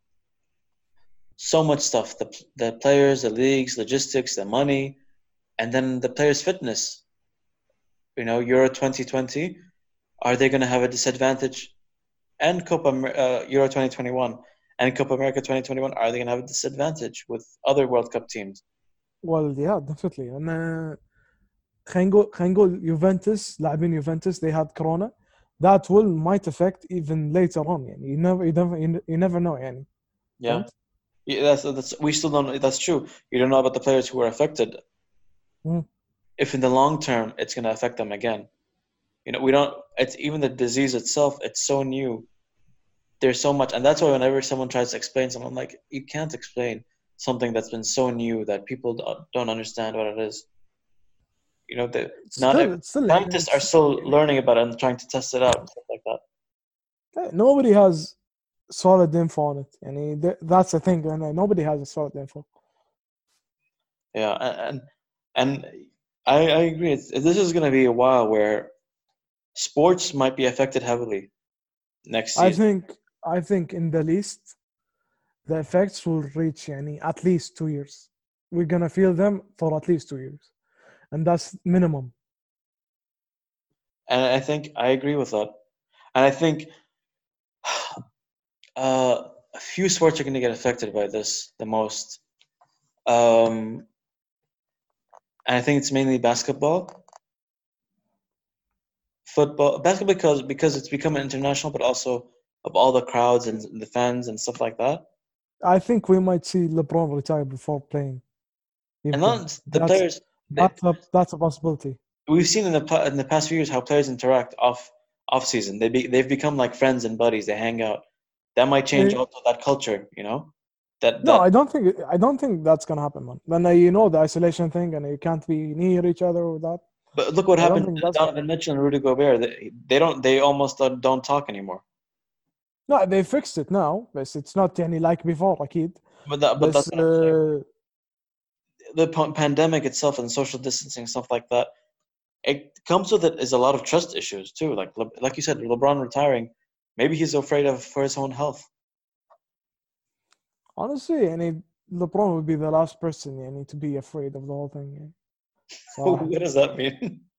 so much stuff: the the players, the leagues, logistics, the money, and then the players' fitness You know, Euro 2020, are they going to have a disadvantage? And Copa Amer- uh, Euro 2021 and Copa America 2021, are they going to have a disadvantage with other World Cup teams? well yeah definitely انا خلينا نقول خلينا نقول يوفنتوس لاعبين يوفنتوس they had corona that will might affect even later on يعني you never you never you never know يعني Yeah. Right. Yeah, that's that's we still don't. That's true. You don't know about the players who are affected. Mm. if in the long term it's going to affect them again. You know we don't it's even the disease itself it's so new. There's so much and that's why whenever someone tries to explain something like you can't explain something that's been so new that people don't understand what it is. You know the not still, still scientists are still learning about it and trying to test it out and stuff like that. Nobody has solid info on it. And that's the thing and uh, nobody has a solid info. Yeah and and I, I agree. This is going to be a while where sports might be affected heavily next season. I think I think in the least the effects will reach any at least two years. We're gonna feel them for at least two years. And that's minimum. And I think I agree with that. And I think <sighs> uh, a few sports are gonna get affected by this the most. Um, and I think it's mainly basketball, football, basketball because because it's become international, but also of all the crowds and the fans and stuff like that. I think we might see LeBron retire before playing. And not the That's- players. That's a that's a possibility. we've seen in the in the past few years how players interact off off season. They be, they've become like friends and buddies. They hang out. That might change also that culture. You know, that, No, that I don't think I don't think that's gonna happen, man. Then uh, you know the isolation thing, and you can't be near each other with that. but look what I don't happened think to that's- Donovan Mitchell and Rudy Gobert. They, they don't they almost don't, don't talk anymore. No, they fixed it now, but it's not any like before, أكيد. But that but But that's what I'm saying. uh, the pa- pandemic itself and social distancing stuff like that. It comes with it is a lot of trust issues too. Like Le- like you said, LeBron retiring. Maybe he's afraid of for his own health. honestly, any LeBron would be the last person any need to be afraid of the whole thing. Yeah. So, <laughs> what does that mean? <laughs>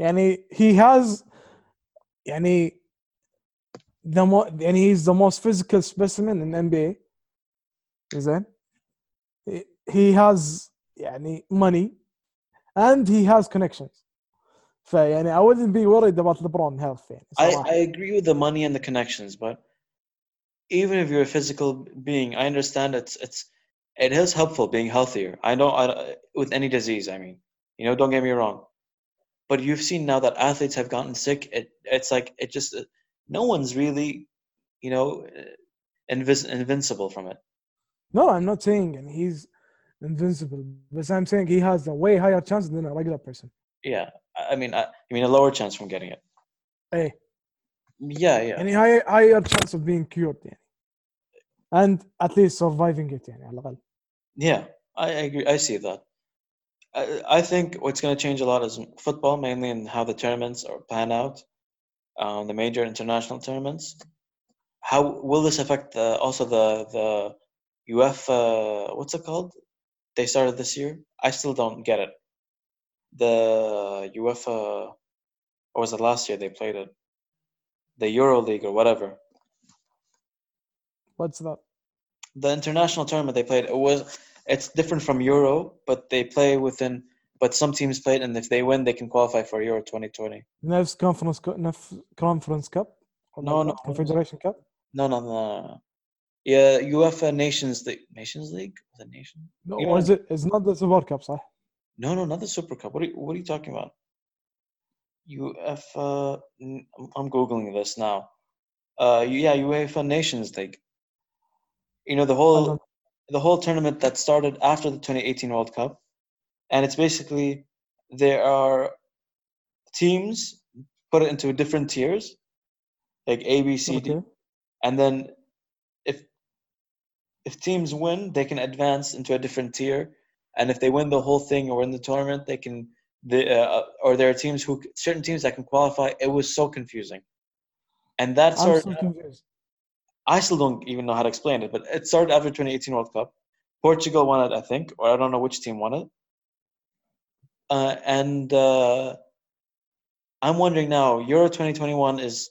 Any he has any the mo- and he's the most physical specimen in NBA. Is that? He, he has any money and he has connections. So yani I wouldn't be worried about LeBron health. I, I agree with the money and the connections, but even if you're a physical being, I understand it's it's it is helpful being healthier. I don't I, with any disease. I mean, you know, don't get me wrong, but you've seen now that athletes have gotten sick. It it's like it just no one's really, you know, eh, invis- invincible from it. No, I'm not saying, and he's invincible, but I'm saying he has a way higher chance than a regular person. Yeah, I mean, I, I mean a lower chance from getting it. Hey, Yeah, yeah. يعني higher, higher chance of being cured يعني and at least surviving it يعني على الأقل Yeah, I I agree. I see that. I, I think what's going to change a lot is football, mainly in how the tournaments are plan out, um, the major international tournaments. How will this affect the, also the the UEFA? What's it called? They started this year. I still don't get it. The UEFA, or was it last year they played it? The Euro League or whatever. what's that the international tournament they played it was it's different from Euro, but they play within. But some teams played, and if they win, they can qualify for Euro 2020. نفس conference cup نفس conference cup or No, like no, that? confederation cup No, no, no. no. Yeah, UEFA Nations League. Nations League? Was it Nation? no You know was it it's not the super cup صح No, no, not the Super Cup. What are you, what are you talking about? UEFA. I'm- googling this now. Uh, yeah, UEFA Nations League. You know the whole the whole tournament that started after the 2018 World Cup, and it's basically there are teams put it into different tiers, like A, B, C, D, okay and then if if teams win, they can advance into a different tier, and if they win the whole thing or win the tournament, they can. The, uh, or there are teams who certain teams that can qualify. It was so confusing, and that I'm started. still confused I still don't even know how to explain it, but it started after 2018 World Cup. Portugal won it, I think, or I don't know which team won it. Uh, and uh, I'm wondering now, Euro 2021 is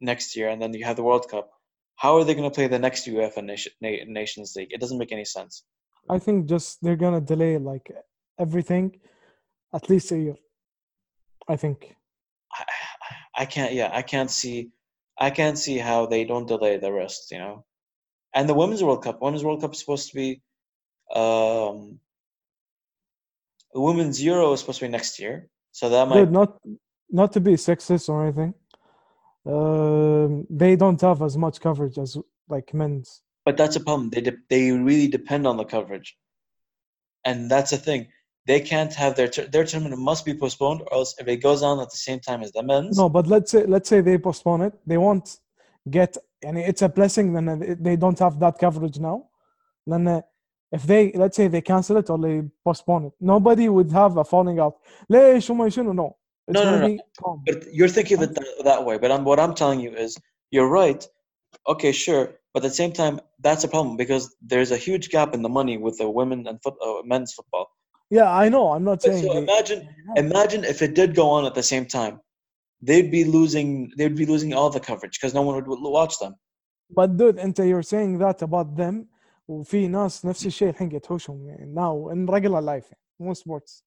next year, and then you have the World Cup. How are they going to play the next UEFA Nation, Nations League? It doesn't make any sense. I think just they're gonna delay like everything at least a year I think I, I can't, yeah, I can't see, I can't see how they don't delay the rest, you know. And the Women's World Cup, Women's World Cup is supposed to be, um, the Women's Euro is supposed to be next year, so that might Dude, not not to be sexist or anything um, they don't have as much coverage as like men's But that's a problem. They de- they really depend on the coverage, and that's the thing They can't have their tur- their tournament must be postponed, or else if it goes on at the same time as the men's, No, but let's say let's say they postpone it. They won't get and it's a blessing then uh, they don't have that coverage now. Then uh, if they let's say they cancel it or they postpone it, nobody would have a falling out. ليش هم يشنوا? No. It's No, no, gonna no. be calm. but you're thinking of it that, that way. But I'm, what I'm telling you is, you're right. Okay, sure, but at the same time, that's a problem because there's a huge gap in the money with the women and foot, uh, men's football. Yeah, I know. I'm not But saying so they- imagine, imagine if it did go on at the same time, they'd be losing they'd be losing all the coverage because no one would watch them. but dude انت you're saying that about them وفي ناس نفس الشيء الحين قاعد تحوشهم يعني now in regular life يعني مو sports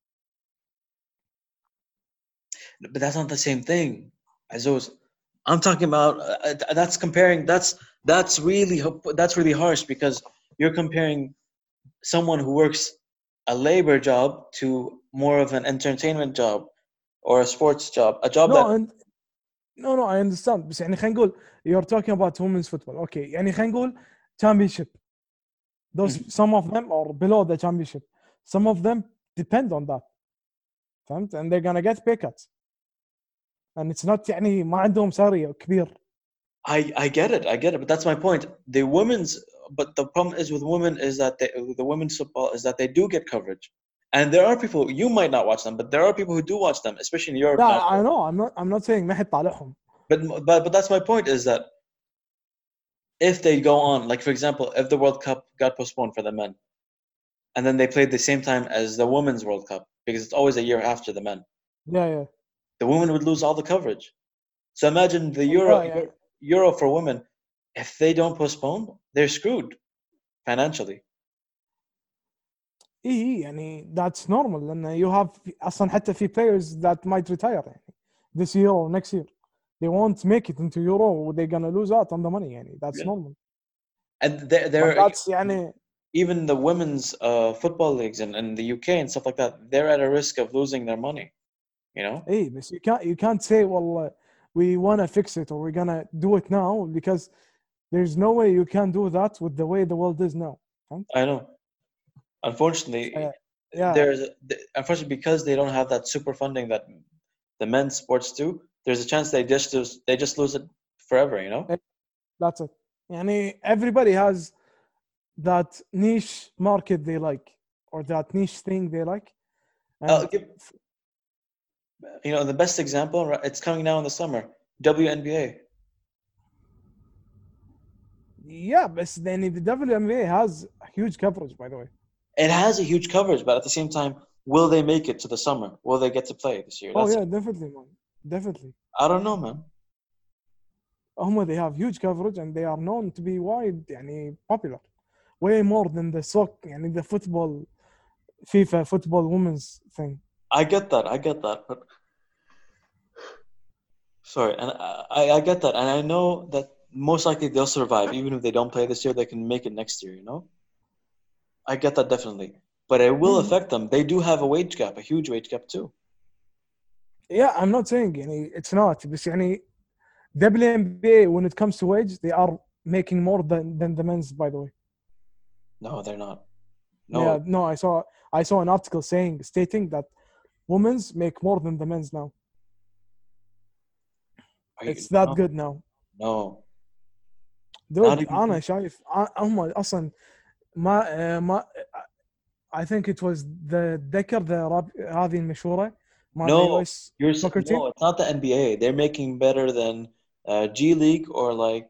But that's not the same thing. Azuz, I'm talking about uh, uh, that's comparing that's that's really that's really harsh because you're comparing someone who works a labor job to more of an entertainment job or a sports job, a job no that and no no I understand بس يعني خلينا نقول you're talking about women's football okay يعني خلينا نقول championship those some of them are below the championship some of them depend on that فهمت and they're gonna get pay cuts and it's not يعني ما عندهم ساري كبير I I get it, I get it, but that's my point. The women's, but the problem is with women is that they, the women's football is that they do get coverage, and there are people you might not watch them, but there are people who do watch them, especially in Europe. now. لا I know I'm not I'm not saying ما حد طالعهم But but but that's my point is that if they go on, like for example, if the World Cup got postponed for the men, and then they played the same time as the Women's World Cup because it's always a year after the men, yeah yeah the women would lose all the coverage. So imagine the Euro Yeah, yeah. Euro for women, if they don't postpone, they're screwed financially. اي اي يعني that's normal لان you have اصلا حتى في players that might retire يعني this year or next year they won't make it into Euro they're gonna lose out on the money يعني that's Yeah. normal And they're, But they're that's يعني even the women's uh, football leagues in, in the UK and stuff like that, they're at a risk of losing their money. You know? اي بس you can't you can't say well we want to fix it or we're going to do it now because there's no way you can do that with the way the world is now. I know. Unfortunately, uh, yeah. there's unfortunately because they don't have that super funding that the men's sports do. There's a chance they just lose, they just lose it forever. You know. That's it. Yani everybody has that niche market they like or that niche thing they like. Uh, give, you know, the best example. right, It's coming now in the summer. WNBA. Yeah, but then the WNBA has huge coverage, by the way. It has a huge coverage, but at the same time, will they make it to the summer? Will they get to play this year? Oh That's- yeah, definitely, man. Definitely. I don't know, man. هم they have huge coverage and they are known to be wide يعني popular. Way more than the soccer يعني the football FIFA football women's thing. I get that. I get that. But sorry, and I, I- I get that, and I know that most likely they'll survive. Even if they don't play this year, they can make it next year. You know. I get that definitely, but it will Mhm. affect them. They do have a wage gap, a huge wage gap too. Yeah, I'm not saying يعني it's not بس يعني WNBA when it comes to wage they are making more than than the men's by the way. No, they're not. No, Yeah, no, I saw I saw an article saying stating that women's make more than the men's now. Are you- It's that no, good now. No, دود Not even انا شايف ع- هم اصلا ما آه، ما I think it was the ذكر the راب- هذه المشهوره مال No. US you're s- Soccer team? no. It's not the NBA. They're making better than uh, G League or like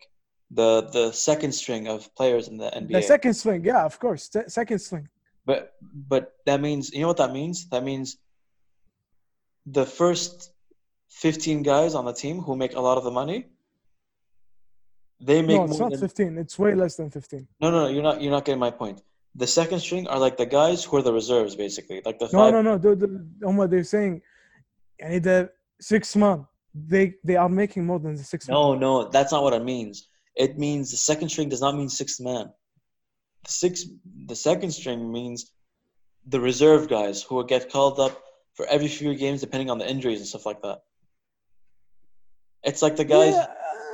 the the second string of players in the NBA. the second string yeah of course se- second string But but that means you know what that means? That means the first 15 guys on the team who make a lot of the money they make no, it's not than, 15 it's way less than 15 no no no you're not you're not getting my point. The second string are like the guys who are the reserves basically like the no five, no no the, the, they're saying I the six man they they are making more than the six no no that's not what it means. It means the second string does not mean sixth man. The six the second string means the reserve guys who get called up for every few games, depending on the injuries and stuff like that. It's like the guys. Yeah.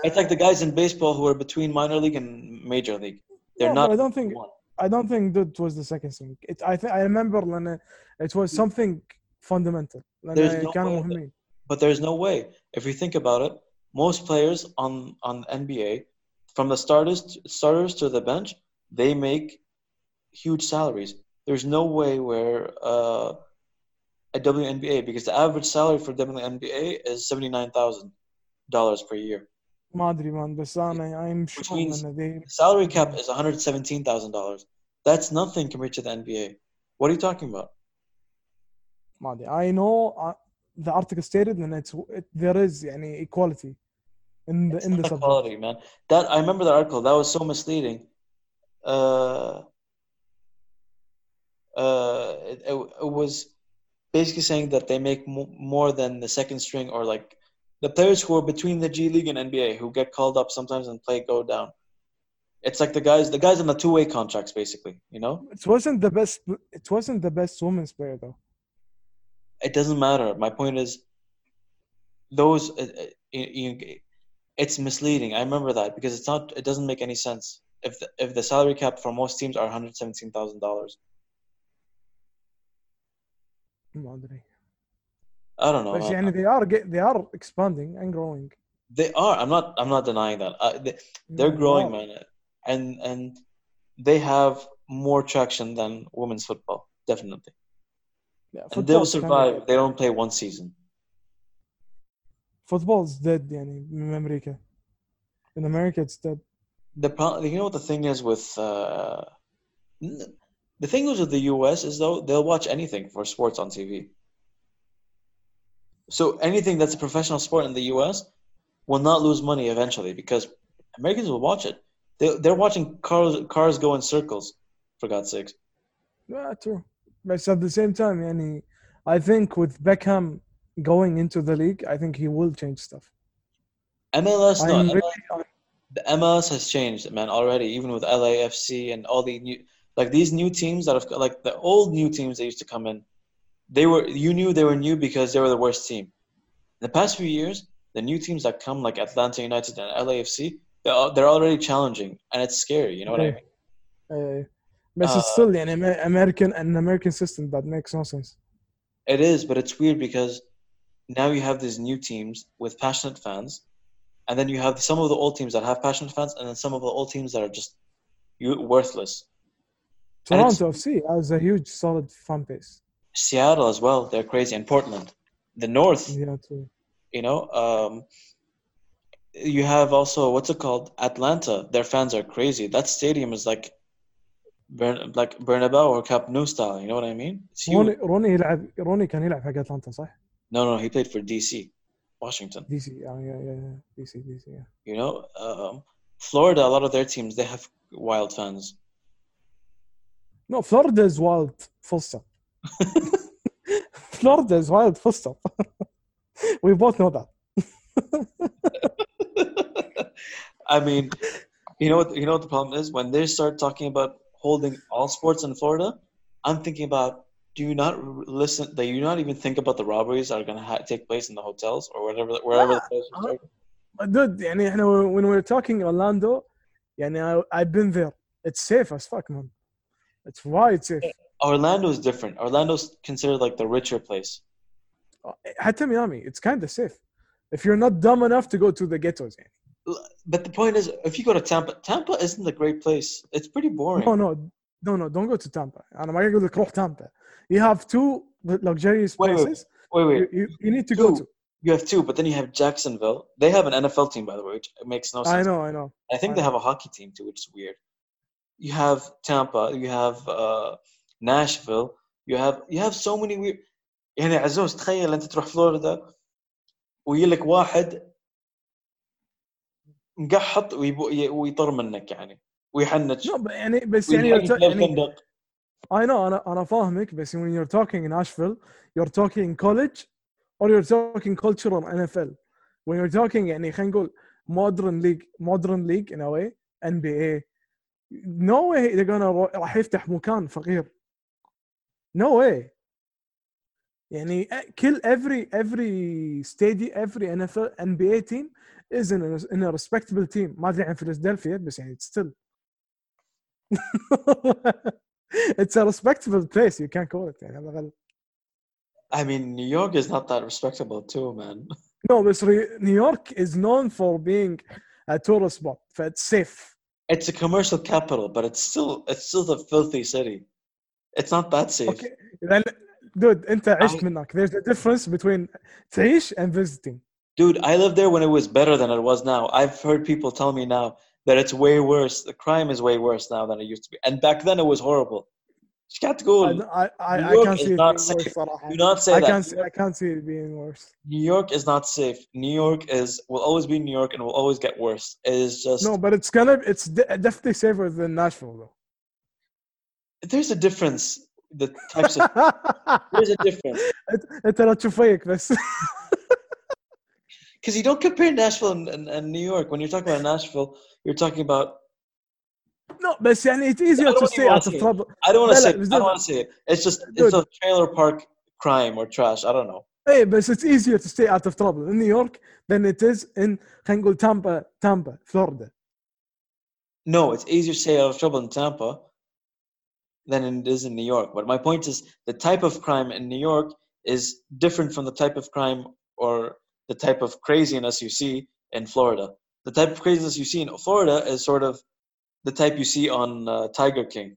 It's like the guys in baseball who are between minor league and major league. They're yeah, not. I don't think. One. I don't think that was the second thing. It, I think I remember when it, it was something fundamental. There's no way but there's no way. If you think about it, most players on on NBA, from the starters starters to the bench, they make huge salaries. There's no way where. Uh, a WNBA because the average salary for WNBA is seventy nine thousand dollars per year. ما ادري مان بس انا I'm Which sure means- ان they The salary cap is one hundred seventeen thousand dollars. That's nothing compared to the NBA. What are you talking about? ما ادري I know uh, the article stated and it's it, there is يعني equality in the in the Not subject. quality, man. That I remember the article. That was so misleading. Uh, uh, it, it, it was basically saying that they make mo- more than the second string or like the players who are between the G League and NBA who get called up sometimes and play go down. It's like the guys, the guys on the two-way contracts, basically. You know, It wasn't the best. It wasn't the best women's player though. it doesn't matter. My point is, those uh, uh, it's misleading. I remember that because it's not. It doesn't make any sense. If the, if the salary cap for most teams are one hundred seventeen thousand dollars, ما أدري. I don't know. بس man. يعني they are get, they are expanding and growing. They are. I'm not. I'm not denying that. Uh, they, they're Yeah, growing, wow. man, and and they have more traction than women's football, definitely. Yeah, And they'll football's kinda survive. dead. They don't play one season. Football's dead يعني من أمريكا. In America it's dead. The pro- you know what the thing is with uh, n- the thing is with the US is though they'll watch anything for sports on TV. So anything that's a professional sport in the US will not lose money eventually because Americans will watch it. They, they're watching cars cars go in circles, for God's sakes. Yeah, true. But at the same time, I think with Beckham going into the league, I think he will change stuff. MLS, really MLS, the MLS has changed, man, already. Even with LAFC and all the new like these new teams that have like the old new teams that used to come in, they were you knew they were new because they were the worst team. In the past few years, the new teams that come like Atlanta United and LAFC, they're, they're already challenging and it's scary. You know what. I mean? Yeah. But uh, it's still an American an American system that makes no sense. It is, but it's weird because now you have these new teams with passionate fans, and then you have some of the old teams that have passionate fans, and then some of the old teams that are just worthless. And it's- Toronto FC has a huge solid fan base. Seattle as well, they're crazy, and Portland, the North. Yeah, too. You know, um, you have also what's it called? Atlanta. Their fans are crazy. That stadium is like, Bern, like Bernabeu or Camp Nou style. You know what I mean? It's huge. روني روني يلعب روني كان يلعب حق اتلانتا صح؟ No, no, he played for DC, Washington. دي سي yeah, yeah, yeah, دي سي دي سي yeah. You know, um, Florida. A lot of their teams they have wild fans. No, Florida is wild. Full stop. <laughs> Florida is wild. Full stop. we both know that. I mean, you know what? You know what the problem is when they start talking about holding all sports in Florida. I'm thinking about. Do you not r- listen? Do you not even think about the robberies that are going to ha- take place in the hotels or whatever, wherever the place is? uh, But dude, يعني احنا when we're talking Orlando, يعني I, I've been there. It's safe as fuck, man. It's wide safe. Orlando is different. Orlando's considered like the richer place. حتى Miami, it's kind of safe. If you're not dumb enough to go to the ghettos. يعني. L- But the point is, if you go to Tampa, Tampa isn't a great place. It's pretty boring. No, no, no, no, don't go to Tampa. أنا ما أقول لك روح Tampa. You have two luxurious Wait, wait, places Wait, wait. you, you, you need to go Two. to. You have two, but then you have Jacksonville. They have an NFL team, by the way, which makes no sense. I know, I know. I think I they know. have a hockey team too, which is weird. You have Tampa, you have uh, Nashville, you have you have so many weird يعني عزوز تخيل انت تروح فلوريدا ويجي لك واحد مقحط ويبو- ي- ويطر منك يعني ويحنج No, but يعني بس يعني, ويحنج you're ta- يعني الفندق I know أنا أنا فاهمك بس when you're talking in Nashville you're talking college or you're talking culture on NFL. When you're talking يعني خلينا نقول modern league modern league in a way NBA no way they're gonna رو- راح يفتح مكان فقير. No way. يعني كل every every stadium every NFL NBA team is in a, in a respectable team ما ادري عن فيلادلفيا بس يعني it's still <laughs> it's a respectable place you can't call it يعني على الأقل. I mean New York is not that respectable too man No بس ري- New York is known for being a tourist spot ف it's safe it's a commercial capital but it's still it's still a filthy city it's not that safe اوكي لان dude انت عشت I- منك there's a difference between تعيش and visiting Dude, I lived there when it was better than it was now. I've heard people tell me now that it's way worse. The crime is way worse now than it used to be. And back then it was horrible. ايش تقول؟ I, I, New I York can't is see it not being worse safe. صراحة. Do not say I that. can't see, I can't see it being worse. New York is not safe. New York is will always be New York and will always get worse. It is just No, but it's gonna it's de- definitely safer than Nashville though. there's a difference. The types of there's a difference انت أنت لا تشوف فيك بس because you don't compare Nashville and, and, and New York. When you're talking about Nashville, you're talking about no بس يعني it's easier I to don't stay even out wanna of say it. trouble. I don't want to لا، say لا، it. بس I don't dude- want to say it. It's just it's Dude. a trailer park crime or trash. I don't know. ايه بس it's easier to stay out of trouble in New York than it is in خلينا نقول تامبا تامبا فلوريدا. No, it's easier to stay out of trouble in Tampa than it is in New York. But my point is the type of crime in New York is different from the type of crime or the type of craziness you see in Florida. The type of craziness you see in Florida is sort of the type you see on uh, Tiger King.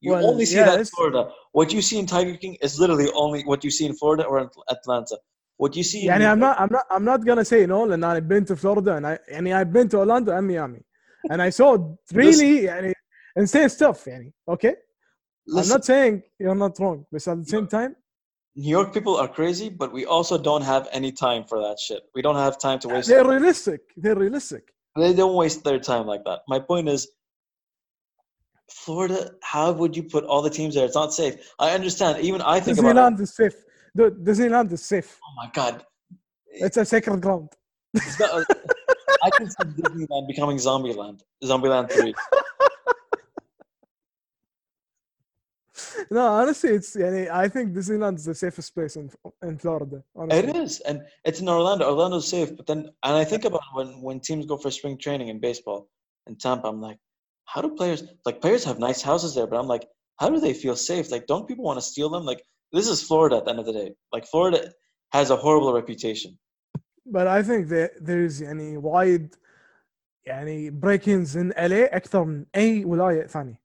You Well, only see yeah, that in it's- Florida. What you see in Tiger King is literally only what you see in Florida or in Atlanta. What you see in يعني New I'm York- not I'm not I'm not gonna say no لان I've been to Florida and I يعني I've been to Orlando and Miami and I saw <laughs> really يعني insane stuff يعني okay I'm Listen, not saying you're not wrong but at the same time New York people are crazy, but we also don't have any time for that shit. We don't have time to waste. they're realistic they're realistic They don't waste their time like that. My point is, Florida. How would you put all the teams there? It's not safe. I understand. Even I think about. Disneyland is safe dude Disneyland is safe Oh my god! it's a sacred ground I can see Disneyland becoming Zombieland. Zombieland Three. <laughs> no honestly it's يعني I think Disneyland is the safest place in in Florida honestly. It is, and it's in Orlando. Orlando's safe, but then, and I think about when when teams go for spring training in baseball in Tampa. I'm like, how do players like players have nice houses there? But I'm like, how do they feel safe? Like, don't people want to steal them? Like, this is Florida at the end of the day. Like, Florida has a horrible reputation. but I think that there's يعني wide يعني break-ins in LA أكثر من أي ولاية ثانية.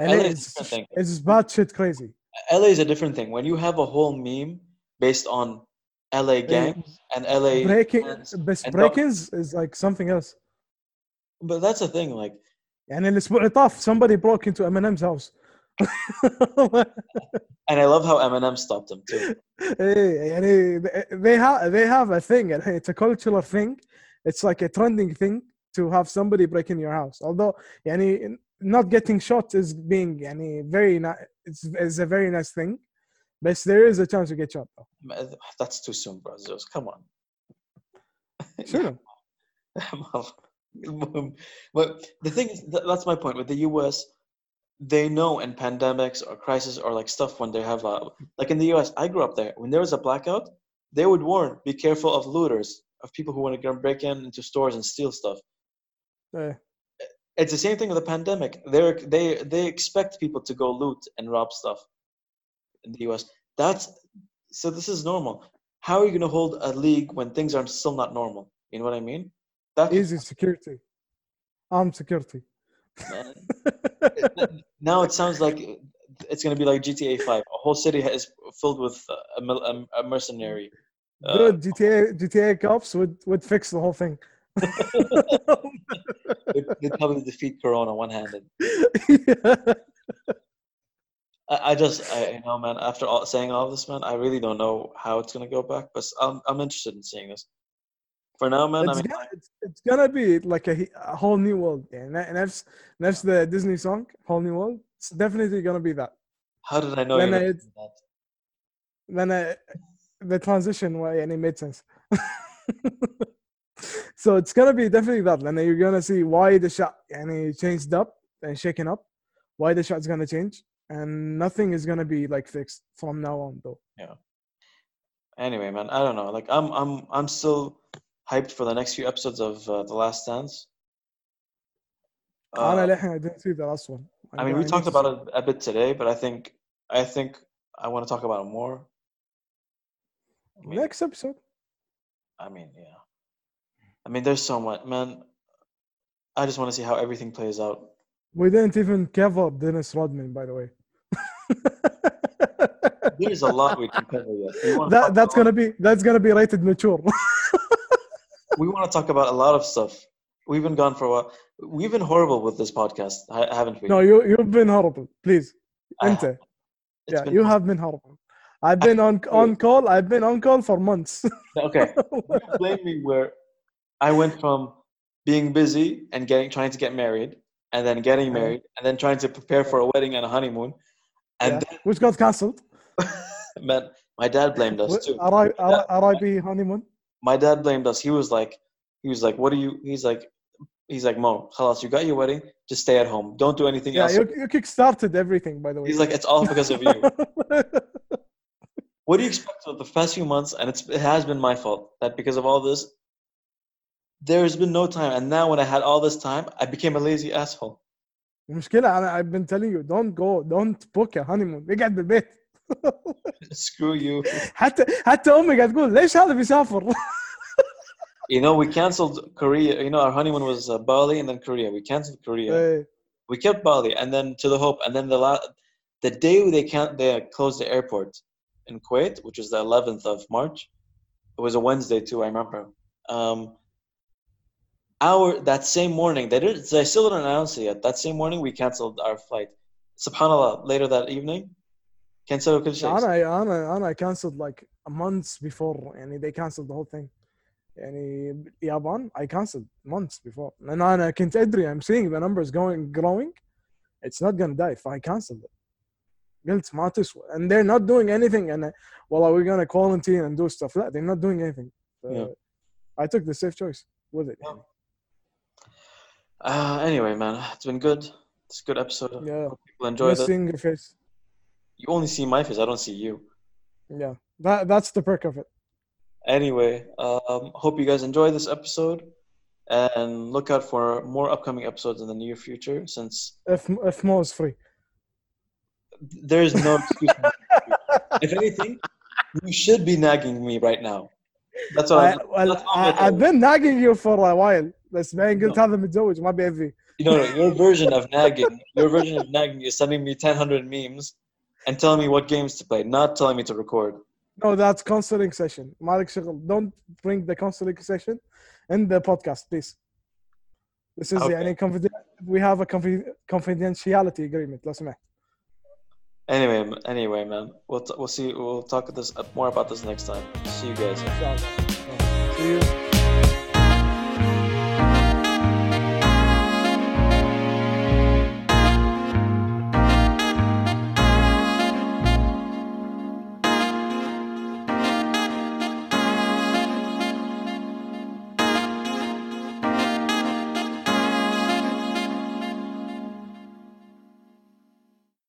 LA LA is a is different thing. it's bad shit crazy. LA is a different thing. When you have a whole meme based on LA gangs and LA, Breaking gangs بس and break-ins is like something else. but that's the thing. Like, يعني الأسبوع اللي طاف somebody broke into Eminem's house. <laughs> and I love how Eminem stopped him too. <laughs> إيه يعني they have they have a thing يعني it's a cultural thing. It's like a trending thing to have somebody break in your house. Although يعني not getting shot is being يعني very ni- it's, it's a very nice thing. But there is a chance you get shot. though. That's too soon, bro. Zeus. Come on. <laughs> Sure. <laughs> but the thing is, th- that's my point. With the US, they know in pandemics or crisis or like stuff when they have, a, like in the US, I grew up there. When there was a blackout, they would warn, be careful of looters, of people who want to break in into stores and steal stuff. Yeah. It's the same thing with the pandemic. They're, they they expect people to go loot and rob stuff in the US. That's so. This is normal. How are you going to hold a league when things are still not normal? You know what I mean? That's Easy security. Armed security. <laughs> now it sounds like it's going to be like GTA 5. A whole city is filled with a, a, a mercenary. Uh, Dude, GTA GTA cops would would fix the whole thing. They probably defeat Corona one handed. Yeah. I, I, just, I you know, man. After all, saying all this, man, I really don't know how it's gonna go back, but I'm, I'm interested in seeing this. For now, man, it's, I mean, gonna, it's, it's gonna be like a, a whole new world, yeah. and, that, and that's that's the Disney song, whole new world. It's definitely gonna be that. How did I know? Then, then I, the transition way, and it made sense. <laughs> so it's gonna be definitely that and you're gonna see why the shot and it changed up and shaken up why the shot's gonna change and nothing is gonna be like fixed from now on though yeah anyway man i don't know like i'm i'm i'm still hyped for the next few episodes of uh, the last dance uh, I didn't see the last one. I, I mean, we I talked about it a bit today, but I think I think I want to talk about it more. I mean, next episode. I mean, yeah. I mean, there's so much, man. I just want to see how everything plays out. We didn't even cover Dennis Rodman, by the way. <laughs> There's a lot we can cover yet. We want to that that's gonna be that's gonna be rated mature. <laughs> we want to talk about a lot of stuff. We've been gone for a while. We've been horrible with this podcast, ha- haven't we? No, you you've been horrible. Please, Enter. Yeah, you have been horrible. I've been on on call. I've been on call for months. Okay, <laughs> blame me where I went from being busy and getting trying to get married, and then getting Uh-huh. married, and then trying to prepare for a wedding and a honeymoon, and Yeah, which got cancelled. <laughs> man, my dad blamed us too. R- honeymoon. My dad blamed us. He was like, he was like, what do you? He's like, he's like, Mo, khalas, you got your wedding, just stay at home, don't do anything Yeah, else. you, you kick-started everything, by the way. He's like, it's all because of you. <laughs> What do you expect of the past few months? And it's, it has been my fault that because of all this, there's been no time. And now when I had all this time, I became a lazy asshole. المشكلة أنا I've been telling you don't go don't book a honeymoon اقعد بالبيت <laughs> Screw you. حتى حتى أمي قاعد تقول ليش هذا بيسافر؟ <laughs> You know, we canceled Korea. You know, our honeymoon was uh, Bali and then Korea. We canceled Korea. إيه. We kept Bali and then to the Hope. And then the la- the day they can't they closed the airport in Kuwait, which was the 11th of March. It was a Wednesday too. I remember. Um, our that same morning they did they still didn't announce it yet. That same morning we canceled our flight. Subhanallah. Later that evening, canceled كل شيء. أنا أنا أنا cancelled like months before يعني they cancelled the whole thing يعني اليابان I cancelled months before لأن أنا كنت أدري I'm seeing the numbers going growing it's not gonna die if I cancelled it قلت ما تسوى and they're not doing anything and well we're gonna quarantine and do stuff لا they're not doing anything So Yeah. I took the safe choice with it Yeah. Uh, anyway, man, it's been good. It's a good episode. yeah Hope people enjoy missing your face You only see my face. I don't see you. yeah that that's the perk of it Anyway, um, hope you guys enjoy this episode and look out for more upcoming episodes in the near future since if if Mo is free there is no excuse. if anything, you should be nagging me right now. That's what I, I'm, well, that's all I'm I, gonna I've tell you. been nagging you for a while بس بعدين قلت No. هذا متزوج ما بيأذي You know, your version of nagging, your version of nagging is sending me 1000 memes and telling me what games to play, not telling me to record. No, that's counseling session. مالك شغل. Don't bring the counseling session in the podcast, please. This is Okay. يعني confiden- we have a confi- confidentiality agreement. لو سمحت. Anyway, anyway, man, we'll t- we'll see. We'll talk this uh, more about this next time. See you guys. See you.